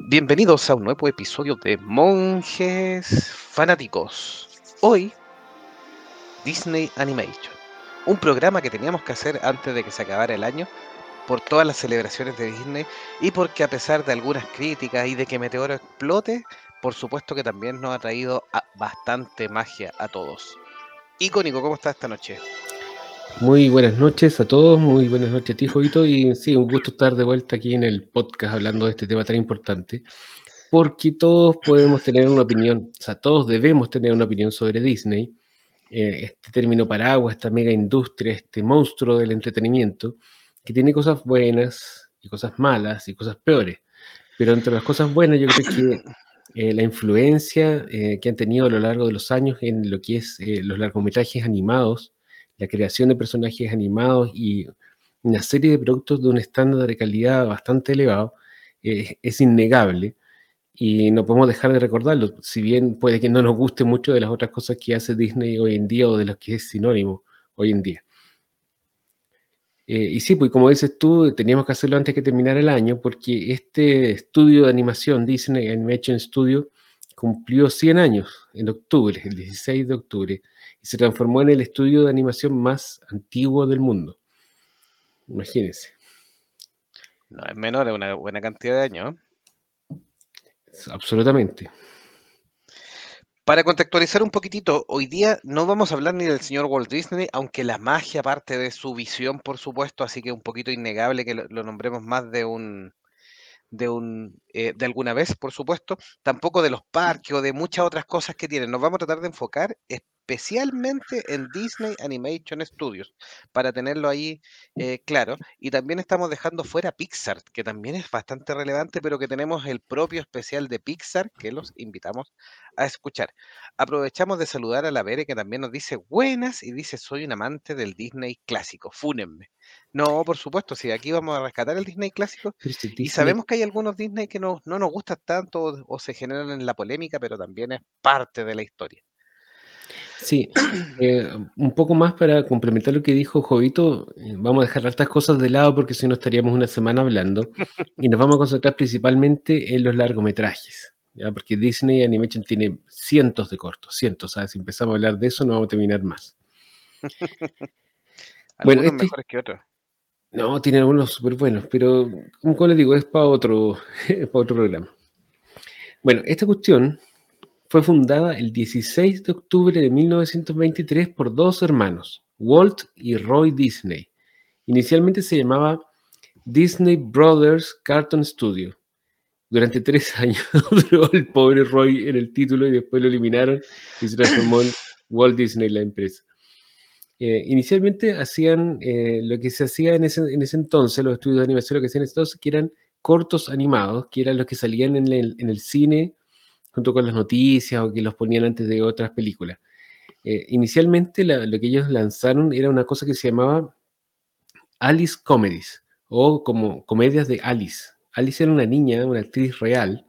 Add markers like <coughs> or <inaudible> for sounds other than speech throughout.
Bienvenidos a un nuevo episodio de Monjes Fanáticos. Hoy, Disney Animation. Un programa que teníamos que hacer antes de que se acabara el año por todas las celebraciones de Disney y porque a pesar de algunas críticas y de que Meteoro explote, por supuesto que también nos ha traído bastante magia a todos. Icónico, ¿cómo estás esta noche? Muy buenas noches a todos, muy buenas noches a ti, Jovito, y sí, un gusto estar de vuelta aquí en el podcast hablando de este tema tan importante, porque todos podemos tener una opinión, o sea, todos debemos tener una opinión sobre Disney, eh, este término paraguas, esta mega industria, este monstruo del entretenimiento, que tiene cosas buenas y cosas malas y cosas peores, pero entre las cosas buenas yo creo que eh, la influencia eh, que han tenido a lo largo de los años en lo que es los largometrajes animados, la creación de personajes animados y una serie de productos de un estándar de calidad bastante elevado eh, es innegable y no podemos dejar de recordarlo, si bien puede que no nos guste mucho de las otras cosas que hace Disney hoy en día o de las que es sinónimo hoy en día. Eh, y sí, pues como dices tú, teníamos que hacerlo antes que terminara el año porque este estudio de animación, Disney Animation Studio, cumplió 100 años en octubre, el 16 de octubre, y se transformó en el estudio de animación más antiguo del mundo. Imagínense. No es menor, es una buena cantidad de años. Absolutamente. Para contextualizar un poquitito, hoy día no vamos a hablar ni del señor Walt Disney, aunque la magia parte de su visión, por supuesto, así que es un poquito innegable que lo nombremos más de un, de, un, eh, de alguna vez, por supuesto, tampoco de los parques o de muchas otras cosas que tienen. Nos vamos a tratar de enfocar especialmente en Disney Animation Studios, para tenerlo ahí eh, claro. Y también estamos dejando fuera Pixar, que también es bastante relevante, pero que tenemos el propio especial de Pixar que los invitamos a escuchar. Aprovechamos de saludar a la Bere, que también nos dice buenas y dice soy un amante del Disney clásico, fúnenme. No, por supuesto, sí, aquí vamos a rescatar el Disney clásico. Y sabemos que hay algunos Disney que no, no nos gustan tanto o, se generan en la polémica, pero también es parte de la historia. Sí, eh, un poco más para complementar lo que dijo Jovito, eh, vamos a dejar estas cosas de lado porque si no estaríamos una semana hablando y nos vamos a concentrar principalmente en los largometrajes, ¿ya? porque Disney Animation tiene cientos de cortos, cientos, ¿sabes? si empezamos a hablar de eso no vamos a terminar más. <laughs> bueno, este, mejores que otros. No, tiene algunos súper buenos, pero como les digo, es para otro, <laughs> para otro programa. Bueno, esta cuestión fue fundada el 16 de octubre de 1923 por dos hermanos, Walt y Roy Disney. Inicialmente se llamaba Disney Brothers Cartoon Studio. Durante tres <laughs> años el pobre Roy en el título y después lo eliminaron y se transformó en Walt Disney la empresa. Eh, inicialmente hacían eh, lo que se hacía en ese, entonces, los estudios de animación, lo que hacían entonces, que eran cortos animados, que eran los que salían en el, cine junto con las noticias o que los ponían antes de otras películas. Eh, inicialmente lo que ellos lanzaron era una cosa que se llamaba Alice Comedies o como comedias de Alice. Alice era una niña, una actriz real,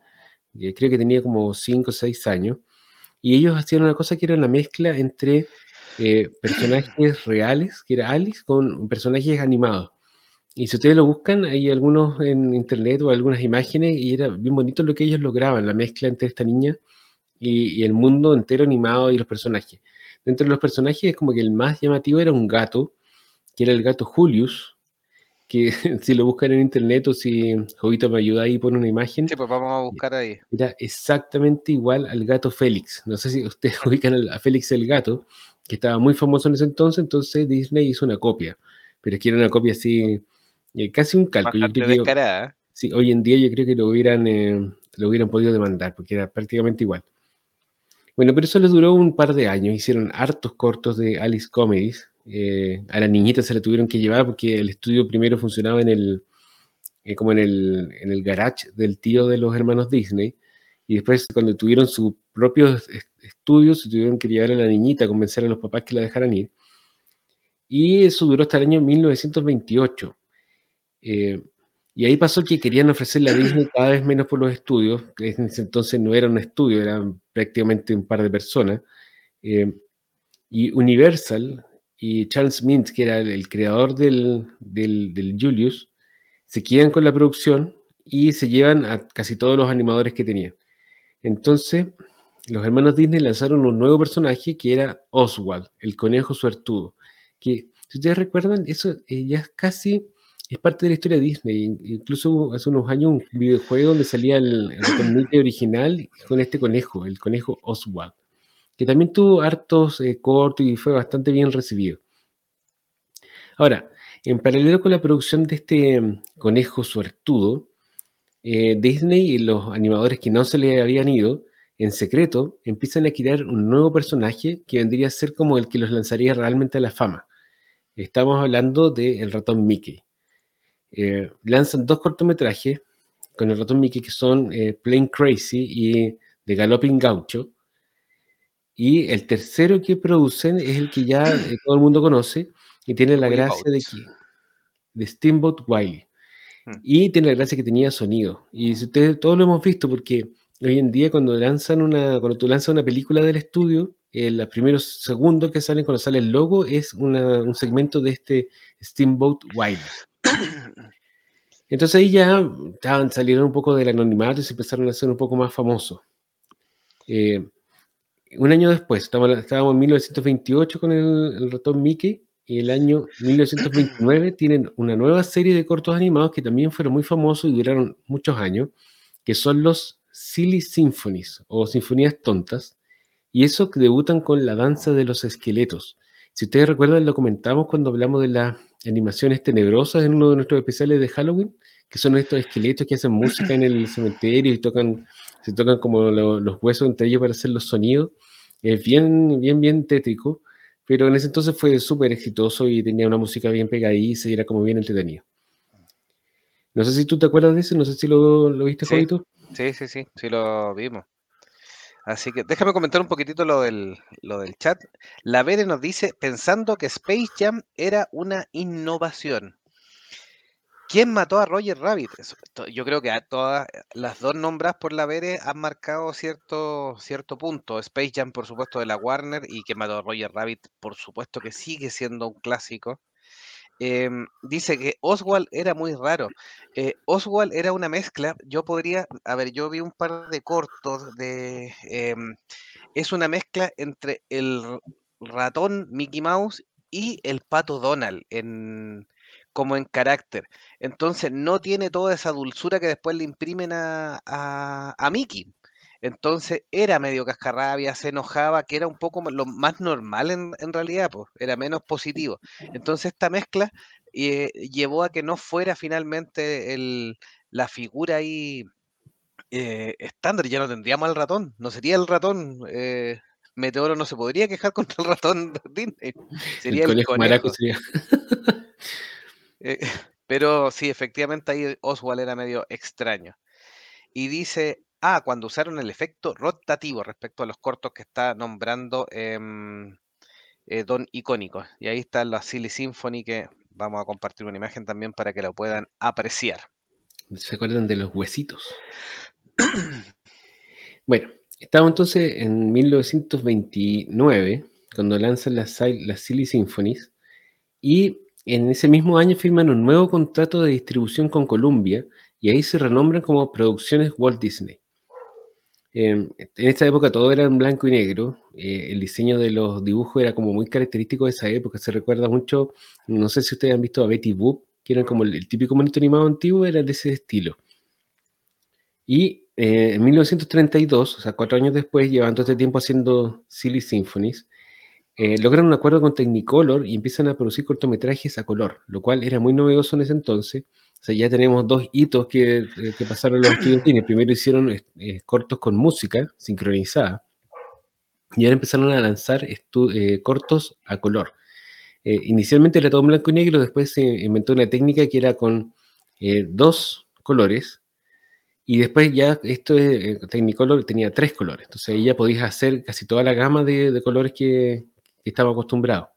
creo que tenía como 5 o 6 años, y ellos hacían una cosa que era una mezcla entre eh, personajes reales, que era Alice, con personajes animados. Y si ustedes lo buscan, hay algunos en internet o algunas imágenes y era bien bonito lo que ellos lograban, la mezcla entre esta niña y, el mundo entero animado y los personajes. Dentro de los personajes, como que el más llamativo era un gato, que era el gato Julius, que <laughs> si lo buscan en internet o si Jovito me ayuda ahí y pone una imagen. Sí, pues vamos a buscar ahí. Era exactamente igual al gato Félix. No sé si ustedes <laughs> ubican a Félix el gato, que estaba muy famoso en ese entonces, entonces Disney hizo una copia, pero es que era una copia así, eh, casi un cálculo. sí, hoy en día yo creo que lo hubieran, eh, lo hubieran podido demandar, porque era prácticamente igual. Bueno, pero eso les duró un par de años, hicieron hartos cortos de Alice Comedies, eh, a la niñita se la tuvieron que llevar porque el estudio primero funcionaba en el, como en el, en el garage del tío de los hermanos Disney, y después cuando tuvieron su propio estudios y tuvieron que llevar a la niñita, convencer a los papás que la dejaran ir. Y eso duró hasta el año 1928. Eh, y ahí pasó que querían ofrecerle a Disney cada vez menos por los estudios, que en ese entonces no era un estudio, eran prácticamente un par de personas. Eh, y Universal y Charles Mintz, que era el, creador del, del, Julius, se quedan con la producción y se llevan a casi todos los animadores que tenían. Entonces, los hermanos Disney lanzaron un nuevo personaje que era Oswald, el conejo suertudo, que si ustedes recuerdan, eso eh, ya es casi, es parte de la historia de Disney. Incluso hace unos años un videojuego donde salía el, el original con este conejo, el conejo Oswald, que también tuvo hartos eh, cortos y fue bastante bien recibido. Ahora, en paralelo con la producción de este mm, conejo suertudo, eh, Disney y los animadores que no se le habían ido, en secreto, empiezan a crear un nuevo personaje que vendría a ser como el que los lanzaría realmente a la fama. Estamos hablando del el ratón Mickey. Eh, lanzan dos cortometrajes con el ratón Mickey que son eh, Plain Crazy y The Galloping Gaucho. Y el tercero que producen es el que ya eh, todo el mundo conoce y tiene la gracia de, que, de Steamboat Wiley. Hmm. Y tiene la gracia que tenía sonido. Y si ustedes todos lo hemos visto porque hoy en día cuando lanzan una, cuando tú lanzas una película del estudio, eh, los primeros segundos que salen cuando sale el logo es un segmento de este Steamboat Wild. Entonces ahí ya salieron un poco del anonimato y se empezaron a hacer un poco más famosos. Eh, un año después, estábamos, en 1928 con el, ratón Mickey y el año 1929 tienen una nueva serie de cortos animados que también fueron muy famosos y duraron muchos años, que son los Silly Symphonies o Sinfonías Tontas, y eso que debutan con la danza de los esqueletos. Si ustedes recuerdan, lo comentamos cuando hablamos de las animaciones tenebrosas en uno de nuestros especiales de Halloween, que son estos esqueletos que hacen música en el cementerio y tocan, se tocan como los huesos entre ellos para hacer los sonidos. Es bien, bien, bien tétrico, pero en ese entonces fue súper exitoso y tenía una música bien pegadiza y era como bien entretenido. No sé si tú te acuerdas de eso, no sé si lo, lo viste, sí. Sí, sí, sí, sí lo vimos. Así que déjame comentar un poquitito lo del, lo del chat. La Vere nos dice, pensando que Space Jam era una innovación. ¿Quién mató a Roger Rabbit? Yo creo que a todas las dos nombras por la Vere han marcado cierto, cierto punto. Space Jam, por supuesto, de la Warner y que mató a Roger Rabbit, por supuesto que sigue siendo un clásico. Em, dice que Oswald era muy raro. Eh, Oswald era una mezcla. Yo podría, a ver, yo vi un par de cortos de. Em, es una mezcla entre el ratón Mickey Mouse y el pato Donald en, como en carácter. Entonces no tiene toda esa dulzura que después le imprimen a, a Mickey. Entonces era medio cascarrabia, se enojaba, que era un poco lo más normal en, realidad, pues, era menos positivo. Entonces esta mezcla eh, llevó a que no fuera finalmente el, la figura ahí eh, estándar, ya no tendríamos al ratón, no sería el ratón. Eh, Meteoro no se podría quejar <laughs> contra el ratón Disney. Sería el, conejo. <laughs> pero sí, efectivamente ahí Oswald era medio extraño. Y dice Ah, cuando usaron el efecto rotativo respecto a los cortos que está nombrando em, eh, Don Icónico. Y ahí está la Silly Symphony que vamos a compartir una imagen también para que la puedan apreciar. ¿Se acuerdan de los huesitos? bueno, estamos entonces en 1929, cuando lanzan las, las Silly Symphonies, y en ese mismo año firman un nuevo contrato de distribución con Columbia, y ahí se renombran como Producciones Walt Disney. Em, en esta época todo era en blanco y negro. Eh, el diseño de los dibujos era como muy característico de esa época. Se recuerda mucho, no sé si ustedes han visto a Betty Boop, que era como el, típico monito animado antiguo, era de ese estilo. Y eh, en 1932, o sea, cuatro años después, llevando este tiempo haciendo Silly Symphonies, eh, logran un acuerdo con Technicolor y empiezan a producir cortometrajes a color, lo cual era muy novedoso en ese entonces o sea, ya tenemos dos hitos que, eh, que pasaron los estudios. Primero hicieron eh, cortos con música sincronizada y ahora empezaron a lanzar eh, cortos a color. inicialmente era todo blanco y negro, después se inventó una técnica que era con dos colores y después ya esto es Technicolor tenía tres colores. Entonces ahí ya podías hacer casi toda la gama de, colores que, que estaba acostumbrado.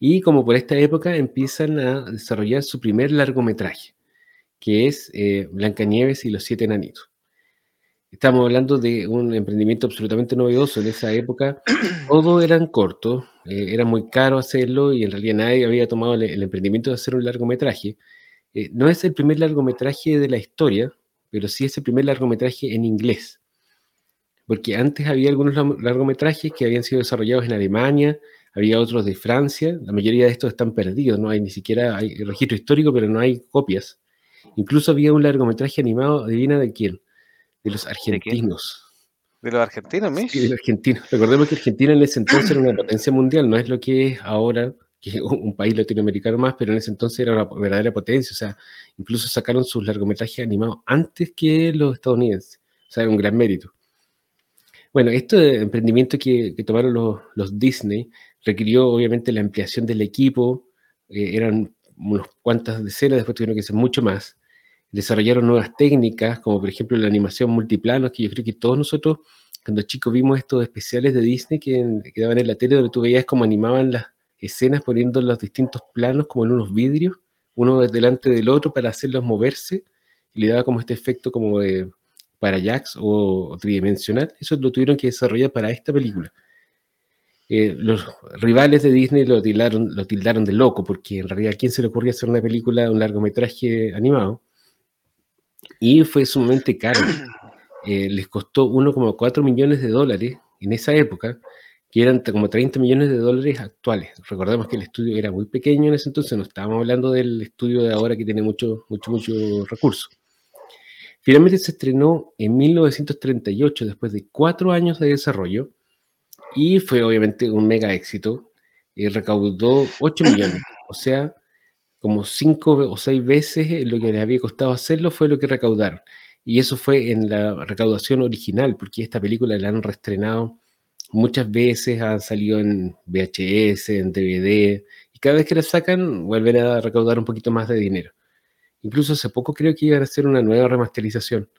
Y como por esta época empiezan a desarrollar su primer largometraje, que es eh, Blancanieves y los siete enanitos. Estamos hablando de un emprendimiento absolutamente novedoso en esa época. <clears throat> Todo eran cortos, eh, era muy caro hacerlo y en realidad nadie había tomado el, emprendimiento de hacer un largometraje. Eh, no es el primer largometraje de la historia, pero sí es el primer largometraje en inglés. Porque antes había algunos largometrajes que habían sido desarrollados en Alemania, había otros de Francia, la mayoría de estos están perdidos, no hay ni siquiera hay registro histórico, pero no hay copias. Incluso había un largometraje animado, adivina de quién, de los argentinos. ¿De, los argentinos, Mish? Sí, de los argentinos. Recordemos que Argentina en ese entonces era una potencia mundial, no es lo que es ahora, que es un país latinoamericano más, pero en ese entonces era una verdadera potencia. O sea, incluso sacaron sus largometrajes animados antes que los estadounidenses. O sea, era un gran mérito. Bueno, este emprendimiento que, tomaron los, Disney requirió obviamente la ampliación del equipo, eh, eran unas cuantas decenas, después tuvieron que ser mucho más. Desarrollaron nuevas técnicas, como por ejemplo la animación multiplano, que yo creo que todos nosotros, cuando chicos vimos estos especiales de Disney que, que daban en la tele, donde tú veías cómo animaban las escenas poniendo los distintos planos como en unos vidrios, uno delante del otro para hacerlos moverse, y le daba como este efecto como de parallax o, tridimensional. Eso lo tuvieron que desarrollar para esta película. Eh, los rivales de Disney lo tildaron, lo tildaron de loco, porque en realidad, ¿a quién se le ocurría hacer una película, un largometraje animado? Y fue sumamente caro. <clears throat> Eh, les costó 1,4 millones de dólares en esa época, que eran como 30 millones de dólares actuales. Recordemos que el estudio era muy pequeño en ese entonces, no estábamos hablando del estudio de ahora que tiene mucho, mucho, mucho recursos. Finalmente se estrenó en 1938, después de cuatro años de desarrollo, y fue obviamente un mega éxito. Y recaudó 8 millones, <clears throat> o sea, como cinco o seis veces lo que les había costado hacerlo fue lo que recaudaron. Y eso fue en la recaudación original, porque esta película la han reestrenado muchas veces, ha salido en VHS, en DVD, y cada vez que la sacan vuelven a recaudar un poquito más de dinero. Incluso hace poco creo que iban a hacer una nueva remasterización.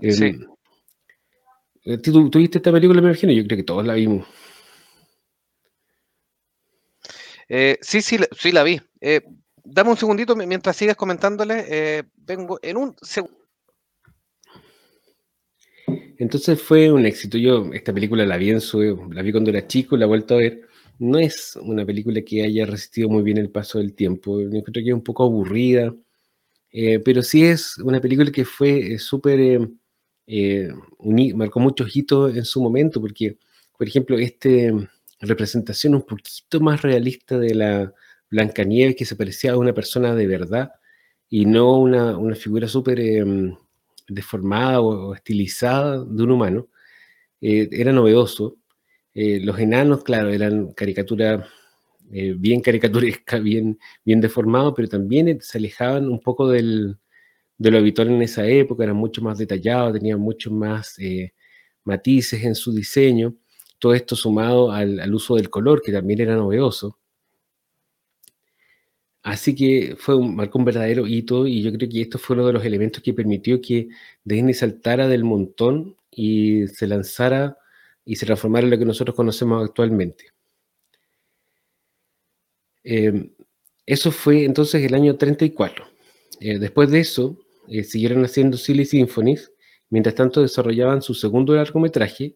Sí. Eh, ¿tú, viste esta película, me imagino? Yo creo que todos la vimos. Eh, sí, sí, sí la vi. Eh, dame un segundito mientras sigas comentándole. vengo en un segundo. Entonces fue un éxito. Yo esta película la vi en su, la vi cuando era chico, la he vuelto a ver. No es una película que haya resistido muy bien el paso del tiempo. Me encuentro que es un poco aburrida. Eh, pero sí es una película que fue eh, súper, eh, marcó muchos hitos en su momento, porque, por ejemplo, esta representación un poquito más realista de la Blancanieves, que se parecía a una persona de verdad y no una, una figura súper deformada o, estilizada de un humano, era novedoso. los enanos, claro, eran caricaturas eh, bien caricaturesca, bien, bien deformado, pero también se alejaban un poco del, de lo habitual en esa época, eran mucho más detallados, tenían mucho más eh, matices en su diseño, todo esto sumado al, uso del color, que también era novedoso. Así que fue un, marcó un verdadero hito y yo creo que esto fue uno de los elementos que permitió que Disney saltara del montón y se lanzara y se transformara en lo que nosotros conocemos actualmente. Eh, eso fue entonces el año 34. Eh, después de eso, eh, siguieron haciendo Silly Symphonies, mientras tanto desarrollaban su segundo largometraje,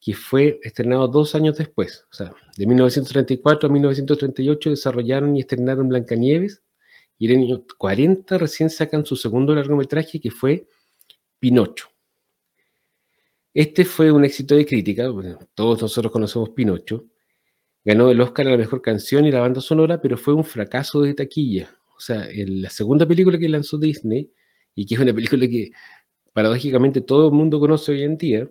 que fue estrenado dos años después. O sea, de 1934 a 1938 desarrollaron y estrenaron Blancanieves, y en el año 40 recién sacan su segundo largometraje, que fue Pinocho. Este fue un éxito de crítica, todos nosotros conocemos Pinocho, ganó el Oscar a la mejor canción y la banda sonora, pero fue un fracaso de taquilla. O sea, la segunda película que lanzó Disney, y que es una película que paradójicamente todo el mundo conoce hoy en día,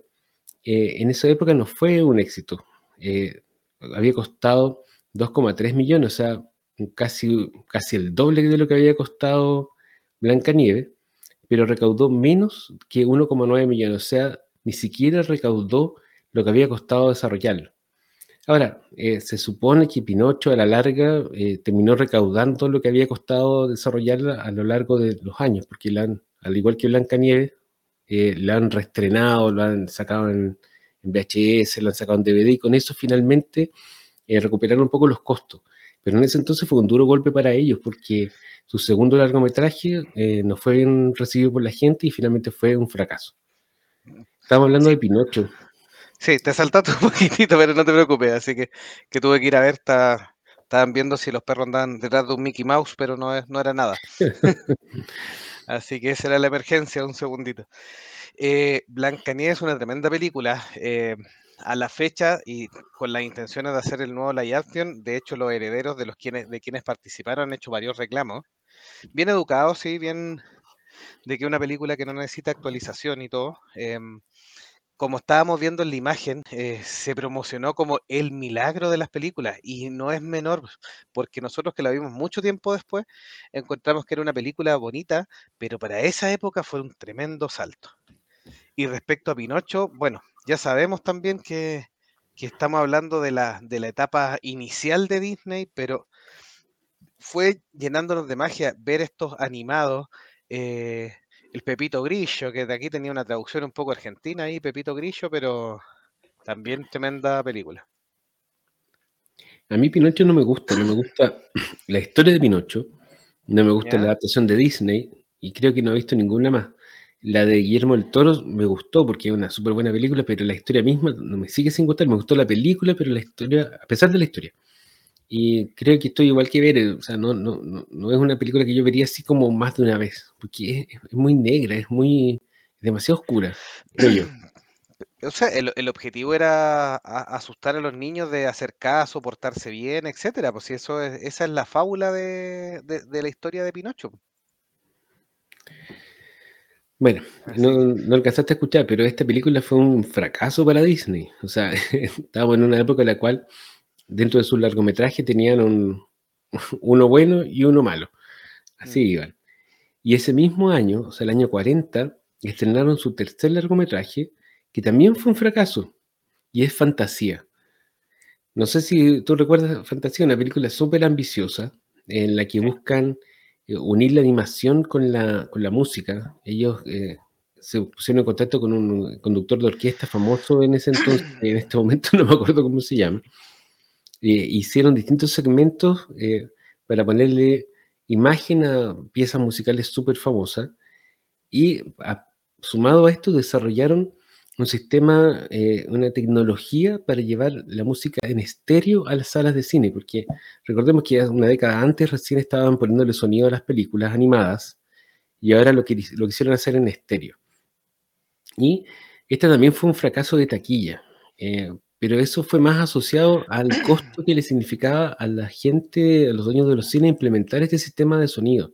eh, en esa época no fue un éxito. Eh, había costado 2,3 millones, o sea, casi, casi el doble de lo que había costado Blancanieves, pero recaudó menos que 1,9 millones, o sea, ni siquiera recaudó lo que había costado desarrollarlo. Ahora, eh, se supone que Pinocho a la larga eh, terminó recaudando lo que había costado desarrollarla a lo largo de los años, porque al igual que Blancanieves, eh, la han reestrenado, lo han sacado en, VHS, lo han sacado en DVD, y con eso finalmente eh, recuperaron un poco los costos. Pero en ese entonces fue un duro golpe para ellos, porque su segundo largometraje no fue bien recibido por la gente y finalmente fue un fracaso. Estamos hablando de Pinocho. Sí, te saltaste un <laughs> poquitito, pero no te preocupes, así que, que tuve que ir a ver esta estaban viendo si los perros andaban detrás de un Mickey Mouse, pero no, no era nada. <laughs> Así que esa era la emergencia, un segundito. Eh, Blancanieves es una tremenda película. Eh, a la fecha y con las intenciones de hacer el nuevo live action, de hecho los herederos de los quienes de quienes participaron han hecho varios reclamos. Bien educados, sí, bien de que una película que no necesita actualización y todo. Em, como estábamos viendo en la imagen, eh, se promocionó como el milagro de las películas y no es menor, porque nosotros que la vimos mucho tiempo después, encontramos que era una película bonita, pero para esa época fue un tremendo salto. Y respecto a Pinocho, bueno, ya sabemos también que, estamos hablando de la, etapa inicial de Disney, pero fue llenándonos de magia ver estos animados. Eh, el Pepito Grillo, que de aquí tenía una traducción un poco argentina ahí, Pepito Grillo, pero también tremenda película. A mí Pinocho no me gusta, no me gusta <clears throat> la historia de Pinocho, no me gusta la adaptación de Disney y creo que no he visto ninguna más. La de Guillermo el Toro me gustó porque es una súper buena película, pero la historia misma no me sigue sin gustar. Me gustó la película, pero la historia, a pesar de la historia. Y creo que estoy igual que ver, o sea, no, no, no, es una película que yo vería así como más de una vez, porque es, muy negra, es muy demasiado oscura, creo yo. <clears throat> O sea, el, objetivo era asustar a los niños de hacer caso, portarse bien, etcétera. Pues si eso es, esa es la fábula de, de la historia de Pinocho. Bueno, no, alcanzaste a escuchar, pero esta película fue un fracaso para Disney. O sea, <laughs> estábamos en una época en la cual dentro de su largometraje tenían un, <laughs> uno bueno y uno malo. Así mm. iban. Y ese mismo año, o sea, el año 40, estrenaron su tercer largometraje, que también fue un fracaso, y es Fantasía. No sé si tú recuerdas Fantasía, una película súper ambiciosa, en la que buscan eh, unir la animación con la, con la música. Ellos eh, se pusieron en contacto con un conductor de orquesta famoso en ese entonces, <clears throat> en este momento no me acuerdo cómo se llama. Eh, hicieron distintos segmentos para ponerle imagen a piezas musicales súper famosas y sumado a esto desarrollaron un sistema, eh, una tecnología para llevar la música en estéreo a las salas de cine, porque recordemos que una década antes recién estaban poniéndole sonido a las películas animadas y ahora lo, que, lo quisieron hacer en estéreo. Y este también fue un fracaso de taquilla, eh, pero eso fue más asociado al costo que le significaba a la gente, a los dueños de los cines, implementar este sistema de sonido.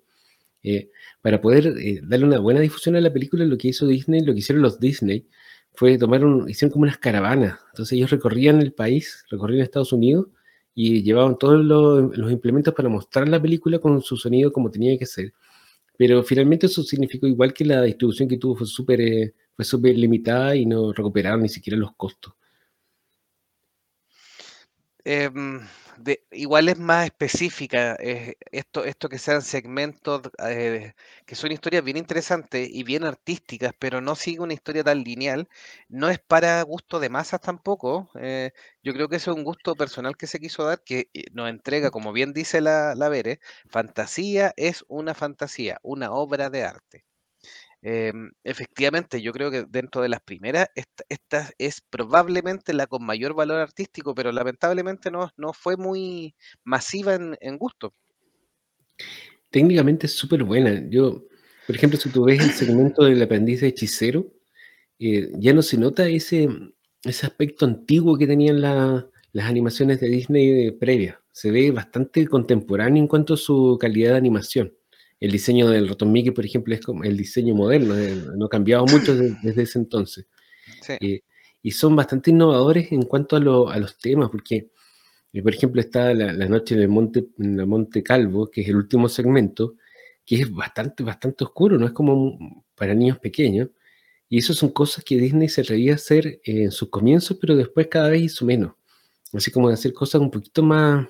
Eh, para poder darle una buena difusión a la película, lo que hizo Disney, lo que hicieron los Disney, fue tomar un, hicieron como unas caravanas. Entonces ellos recorrían el país, recorrían Estados Unidos y llevaban todos los, implementos para mostrar la película con su sonido como tenía que ser. Pero finalmente eso significó igual que la distribución que tuvo fue súper eh, fue súper limitada y no recuperaron ni siquiera los costos. Em, igual es más específica, eh, esto, esto que sean segmentos eh, que son historias bien interesantes y bien artísticas, pero no sigue una historia tan lineal, no es para gusto de masas tampoco. Eh, yo creo que eso es un gusto personal que se quiso dar, que nos entrega, como bien dice la, la Vere, fantasía es una fantasía, una obra de arte. Em, efectivamente, yo creo que dentro de las primeras, esta, es probablemente la con mayor valor artístico, pero lamentablemente no, no fue muy masiva en, gusto. Técnicamente es súper buena. Yo, por ejemplo, si tú ves el segmento del aprendiz de hechicero, eh, ya no se nota ese, ese aspecto antiguo que tenían las animaciones de Disney previas. Se ve bastante contemporáneo en cuanto a su calidad de animación el diseño del ratón Mickey, por ejemplo, es como el diseño moderno, eh, no ha cambiado mucho desde, ese entonces. Eh, y son bastante innovadores en cuanto a, los temas, porque, eh, por ejemplo, está la, noche en el monte, en el monte Calvo, que es el último segmento, que es bastante, bastante oscuro, no es como para niños pequeños. Y eso son cosas que Disney se atrevía a hacer en sus comienzos, pero después cada vez hizo menos. Así como de hacer cosas un poquito más,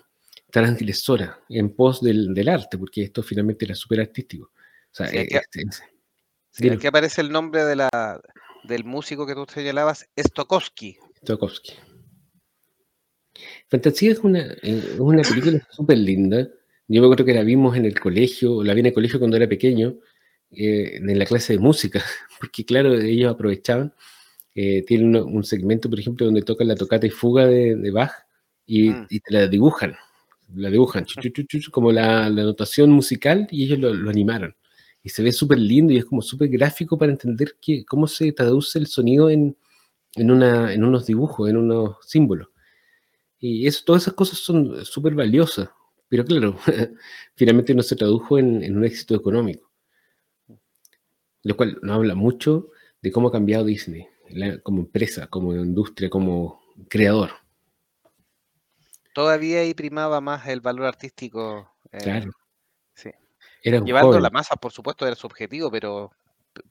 transgresora en pos del, del arte, porque esto finalmente era súper artístico. O sea, aquí, este, aparece el nombre de la, del músico que tú señalabas, Stokowski. Stokowski. Fantasía es una, eh, una película <clears throat> súper linda. Yo me acuerdo que la vimos en el colegio, la vi en el colegio cuando era pequeño, eh, en la clase de música, <laughs> porque claro, ellos aprovechaban. Eh, tienen un, segmento, por ejemplo, donde tocan la tocata y fuga de, Bach y, mm. y te la dibujan la dibujan, chu, chu, chu, chu, como la, la notación musical, y ellos lo, lo animaron. Y se ve súper lindo y es como súper gráfico para entender que, cómo se traduce el sonido en, en, una, en unos dibujos, en unos símbolos. Y eso, todas esas cosas son súper valiosas, pero claro, <laughs> finalmente no se tradujo en, en un éxito económico. Lo cual nos habla mucho de cómo ha cambiado Disney la- como empresa, como industria, como creador. Todavía ahí primaba más el valor artístico. eh, Claro. sí. Era Llevando joven. la masa, por supuesto, era su objetivo, pero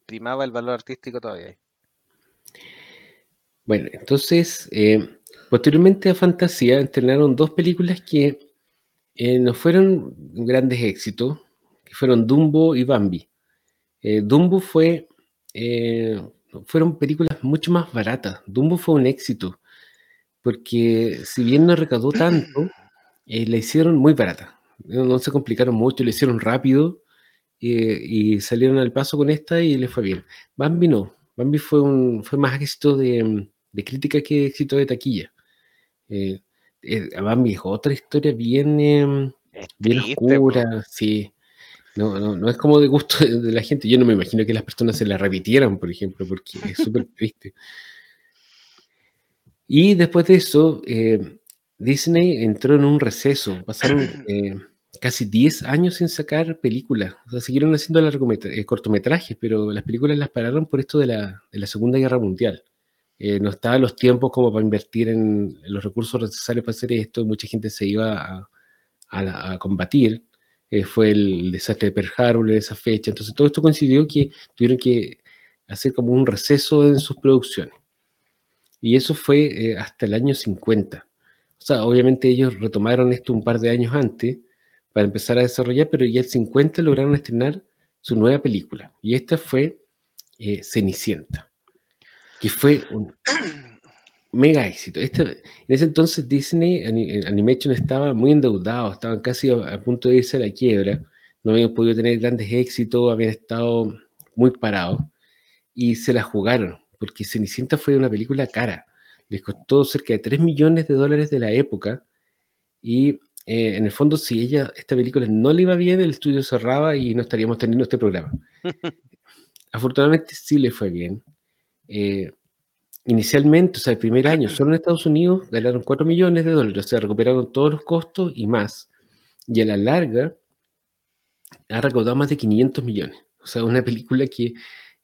primaba el valor artístico todavía. ahí. Bueno, entonces, eh, posteriormente a Fantasía estrenaron dos películas que eh, no fueron grandes éxitos, que fueron Dumbo y Bambi. Eh, Dumbo fue, eh, fueron películas mucho más baratas. Dumbo fue un éxito, porque si bien no recaudó tanto, eh, la hicieron muy barata. No, se complicaron mucho, la hicieron rápido eh, y salieron al paso con esta y les fue bien. Bambi no. Bambi fue, un, fue más éxito de, de crítica que éxito de taquilla. Eh, Bambi es otra historia bien, Es bien oscura, sí. No, no, no es como de gusto de, <laughs> de la gente. Yo no me imagino que las personas se la repitieran, por ejemplo, porque es súper triste. Y después de eso, eh, Disney entró en un receso. Pasaron <clears throat> eh, casi 10 años sin sacar películas. O sea, siguieron haciendo eh, cortometrajes, pero las películas las pararon por esto de la, de la Segunda Guerra Mundial. Eh, no estaban los tiempos como para invertir en, los recursos necesarios para hacer esto. Mucha gente se iba a, a la- a combatir. Fue el desastre de Pearl Harbor en esa fecha. Entonces todo esto coincidió que tuvieron que hacer como un receso en sus producciones. Y eso fue eh, hasta el año 50. O sea, obviamente ellos retomaron esto un par de años antes para empezar a desarrollar, pero ya el 50 lograron estrenar su nueva película. Y esta fue eh, Cenicienta, que fue un <clears throat> mega éxito. En ese entonces Disney Ani- Animation estaba muy endeudado, estaban casi a, a punto de irse a la quiebra, no habían podido tener grandes éxitos, habían estado muy parados y se la jugaron, porque Cenicienta fue una película cara, les costó cerca de 3 millones de dólares de la época y eh, en el fondo si ella, esta película no le iba bien, el estudio cerraba y no estaríamos teniendo este programa. <laughs> Afortunadamente sí le fue bien. Eh, inicialmente, o sea, el primer año, solo en Estados Unidos ganaron 4 millones de dólares, o sea, recuperaron todos los costos y más. Y a la larga ha recaudado más de 500 millones. O sea, una película que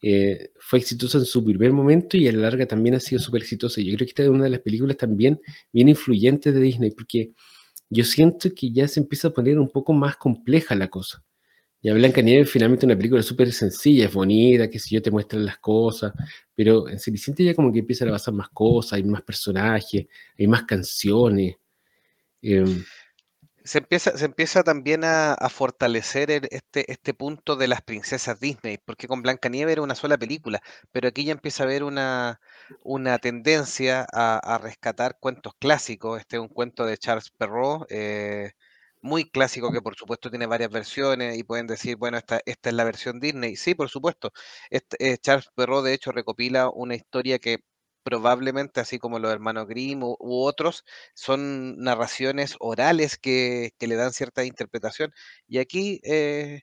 eh, fue exitosa en su primer momento y a la larga también ha sido súper exitosa. Yo creo que esta es una de las películas también bien influyentes de Disney, porque yo siento que ya se empieza a poner un poco más compleja la cosa. Ya Blancanieves finalmente es una película súper sencilla, es bonita, que si yo te muestran las cosas, pero en Cenicienta ya como que empiezan a pasar más cosas, hay más personajes, hay más canciones. em, Se empieza, se empieza también a, a fortalecer este, este punto de las princesas Disney, porque con Blancanieves era una sola película, pero aquí ya empieza a haber una, una tendencia a, a rescatar cuentos clásicos. Este es un cuento de Charles Perrault, eh, muy clásico que por supuesto tiene varias versiones y pueden decir, bueno, esta, esta es la versión Disney. Sí, por supuesto. Este, eh, Charles Perrault de hecho recopila una historia que probablemente, así como los hermanos Grimm u, u otros, son narraciones orales que, que le dan cierta interpretación. Y aquí eh,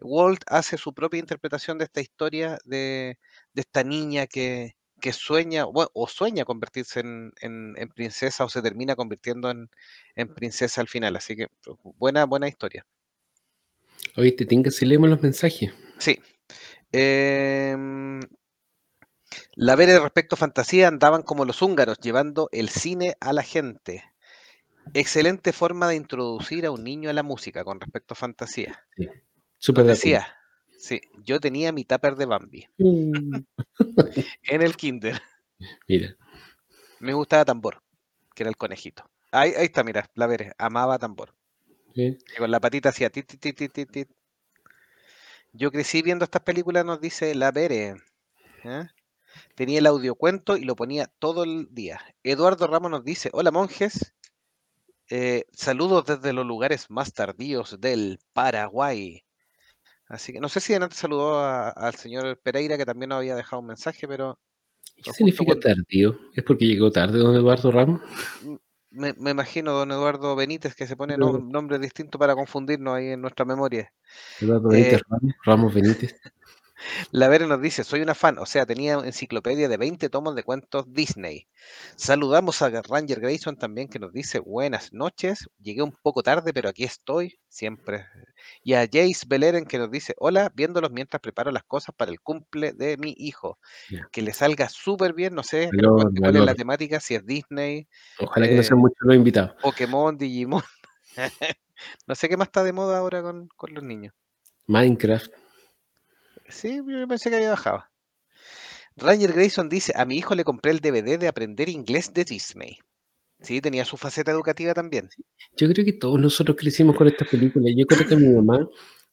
Walt hace su propia interpretación de esta historia de, de esta niña que, que sueña, o sueña convertirse en, en- en princesa o se termina convirtiendo en, en princesa al final. Así que buena, buena historia. Oye, te tengo que leemos los mensajes. Sí. Em, la Vere respecto a fantasía andaban como los húngaros, llevando el cine a la gente. Excelente forma de introducir a un niño a la música con respecto a fantasía. Acuerdo. decía, sí, yo tenía mi tupper de Bambi Mm, <laughs> en el kinder. Mira, Me gustaba tambor, que era el conejito. Ahí, ahí está, mira, la Vere, amaba tambor. ¿eh? Que con la patita hacía tit, tit, tit, tit. Yo crecí viendo estas películas, nos dice la Vere. ¿eh? Tenía el audiocuento y lo ponía todo el día. Eduardo Ramos nos dice, hola monjes, eh, saludos desde los lugares más tardíos del Paraguay. Así que no sé si antes saludó a- al señor Pereira, que también nos había dejado un mensaje, pero ¿qué significa cuando- tardío? ¿Es porque llegó tarde don Eduardo Ramos? me, me imagino don Eduardo Benítez que se pone no- nombres distintos para confundirnos ahí en nuestra memoria. Eduardo Eh, Benítez Ramos, Ramos Benítez. <laughs> La Vera nos dice, soy una fan, o sea, tenía enciclopedia de 20 tomos de cuentos Disney. Saludamos a Ranger Grayson también que nos dice, buenas noches, llegué un poco tarde, pero aquí estoy, siempre. Y a Jace Beleren que nos dice, hola, viéndolos mientras preparo las cosas para el cumple de mi hijo. Que le salga súper bien, no sé Valor, cuál, es la temática, si es Disney, Ojalá que no sean eh, muchos los invitados. Pokémon, Digimon. <laughs> no sé qué más está de moda ahora con, con los niños. Minecraft. Sí, yo pensé que había bajado. Ranger Grayson dice, a mi hijo le compré el DVD de aprender inglés de Disney. Sí, tenía su faceta educativa también. Yo creo que todos nosotros crecimos con estas películas. Yo creo que mi mamá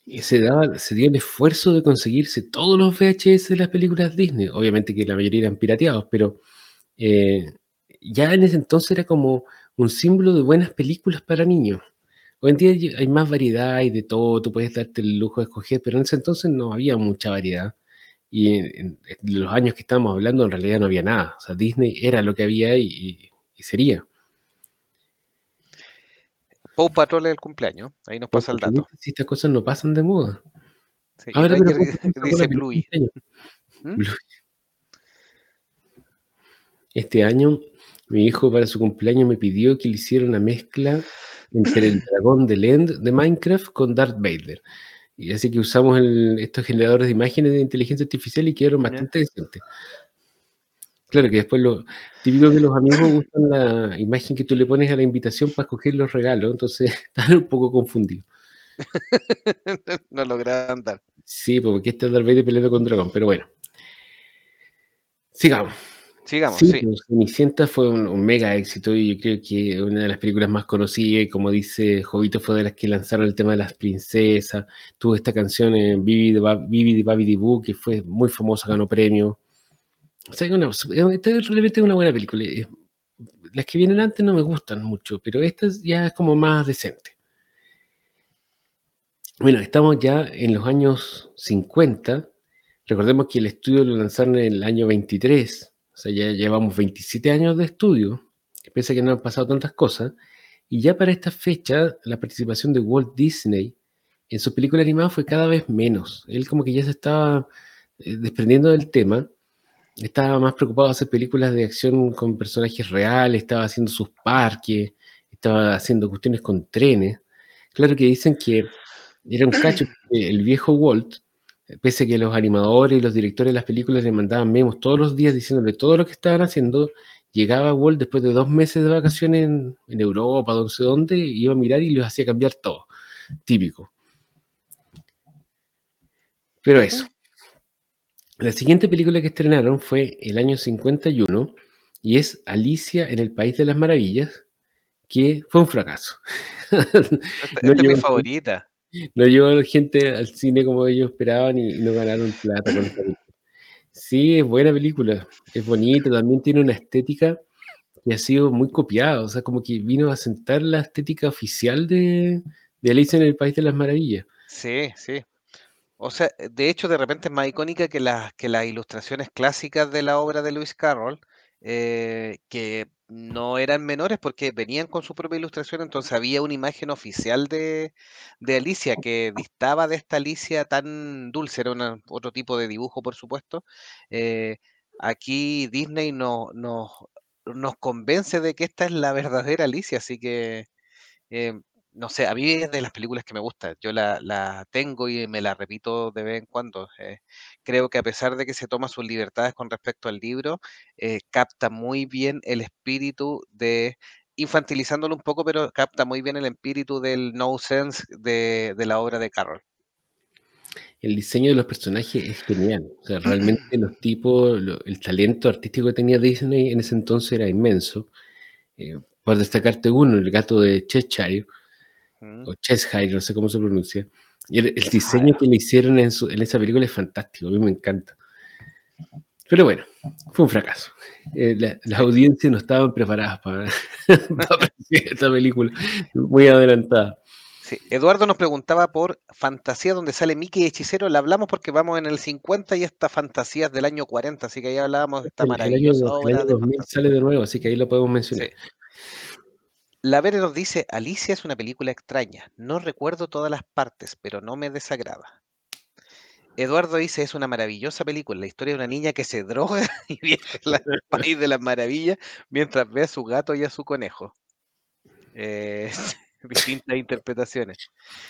eh, se daba, se dio el esfuerzo de conseguirse todos los VHS de las películas Disney. Obviamente que la mayoría eran pirateados, pero eh, ya en ese entonces era como un símbolo de buenas películas para niños. Hoy en día hay más variedad, hay de todo, tú puedes darte el lujo de escoger, pero en ese entonces no había mucha variedad. Y en, en los años que estábamos hablando, en realidad no había nada. O sea, Disney era lo que había y, y- y sería. Paw Patrol es el cumpleaños, ahí nos pasa el dato. Si estas cosas no pasan de moda. Sí, Ahora, pero Ranger ¿cómo se sacó la dice Bluey. ¿Mm? Bluey. Este año, mi hijo para su cumpleaños me pidió que le hiciera una mezcla entre el dragón de End de Minecraft con Darth Vader. Y así que usamos el- estos generadores de imágenes de inteligencia artificial y quedaron bastante decentes. Claro que después lo típico que los amigos <coughs> usan la imagen que tú le pones a la invitación para escoger los regalos, entonces <laughs> están un poco confundidos. <laughs> no lograron dar. Sí, porque este es Darth Vader peleando con dragón, pero bueno. Sigamos. Sigamos, Sí, sí. pues, Cenicienta fue un, un mega éxito y yo creo que una de las películas más conocidas y como dice Jovito fue de las que lanzaron el tema de las princesas, tuvo esta canción en Vivi de, Ba- Vivi de Babi Dibu que fue muy famosa, ganó premio. O sea, una, esta es realmente una buena película. Las que vienen antes no me gustan mucho, pero esta es- ya es como más decente. Bueno, estamos ya en los años 50. Recordemos que el estudio lo lanzaron en el año 23. O sea, ya llevamos 27 años de estudio. Pese a que no han pasado tantas cosas. Y ya para esta fecha, la participación de Walt Disney en su película animada fue cada vez menos. Él como que ya se estaba eh, desprendiendo del tema. Estaba más preocupado de hacer películas de acción con personajes reales, estaba haciendo sus parques, estaba haciendo cuestiones con trenes. Claro que dicen que era un cacho el viejo Walt, pese a que los animadores y los directores de las películas le mandaban memos todos los días diciéndole todo lo que estaban haciendo, llegaba Walt después de dos meses de vacaciones en, en Europa, no sé dónde, iba a mirar y los hacía cambiar todo. Típico. Pero eso. La siguiente película que estrenaron fue el año 51 y es Alicia en el País de las Maravillas, que fue un fracaso. Esta, <laughs> No esta es mi favorita. No llevó gente al cine como ellos esperaban y, no ganaron plata con esta película. Sí, es buena película, es bonita, también tiene una estética que ha sido muy copiada, o sea, como que vino a sentar la estética oficial de, de Alicia en el País de las Maravillas. Sí, sí. O sea, de hecho, de repente es más icónica que las, que las ilustraciones clásicas de la obra de Lewis Carroll, eh, que no eran menores porque venían con su propia ilustración, entonces había una imagen oficial de, de Alicia que distaba de esta Alicia tan dulce, era una- otro tipo de dibujo, por supuesto. Eh, aquí Disney no, nos nos convence de que esta es la verdadera Alicia, así que eh, no sé, a mí es de las películas que me gusta. Yo la, la tengo y me la repito de vez en cuando. eh, creo que a pesar de que se toma sus libertades con respecto al libro, eh, capta muy bien el espíritu de, infantilizándolo un poco, pero capta muy bien el espíritu del no sense de, de la obra de Carroll. El diseño de los personajes es genial. O sea, realmente <clears throat> los tipos, lo- el talento artístico que tenía Disney en ese entonces era inmenso. Eh, por destacarte uno, el gato de Cheshire, ¿Mm? o Cheshire, no sé cómo se pronuncia. Y el, el diseño que le hicieron en, su- en esa película es fantástico, a mí me encanta. Pero bueno, fue un fracaso. Eh, la- las audiencias no estaban preparadas para, <laughs> esta película, muy adelantada. Sí, Eduardo nos preguntaba por Fantasía, donde sale Mickey Hechicero. La hablamos porque vamos en el 50 y esta fantasía es del año 40, así que ahí hablábamos de esta El, el año, maravillosa el año de 2000 fantasía. sale de nuevo, así que ahí lo podemos mencionar. Sí. La Vere nos dice, Alicia es una película extraña. No recuerdo todas las partes, pero no me desagrada. Eduardo dice, es una maravillosa película, la historia de una niña que se <laughs> droga y viaja al país de las maravillas mientras ve a su gato y a su conejo. Eh, <laughs> distintas interpretaciones.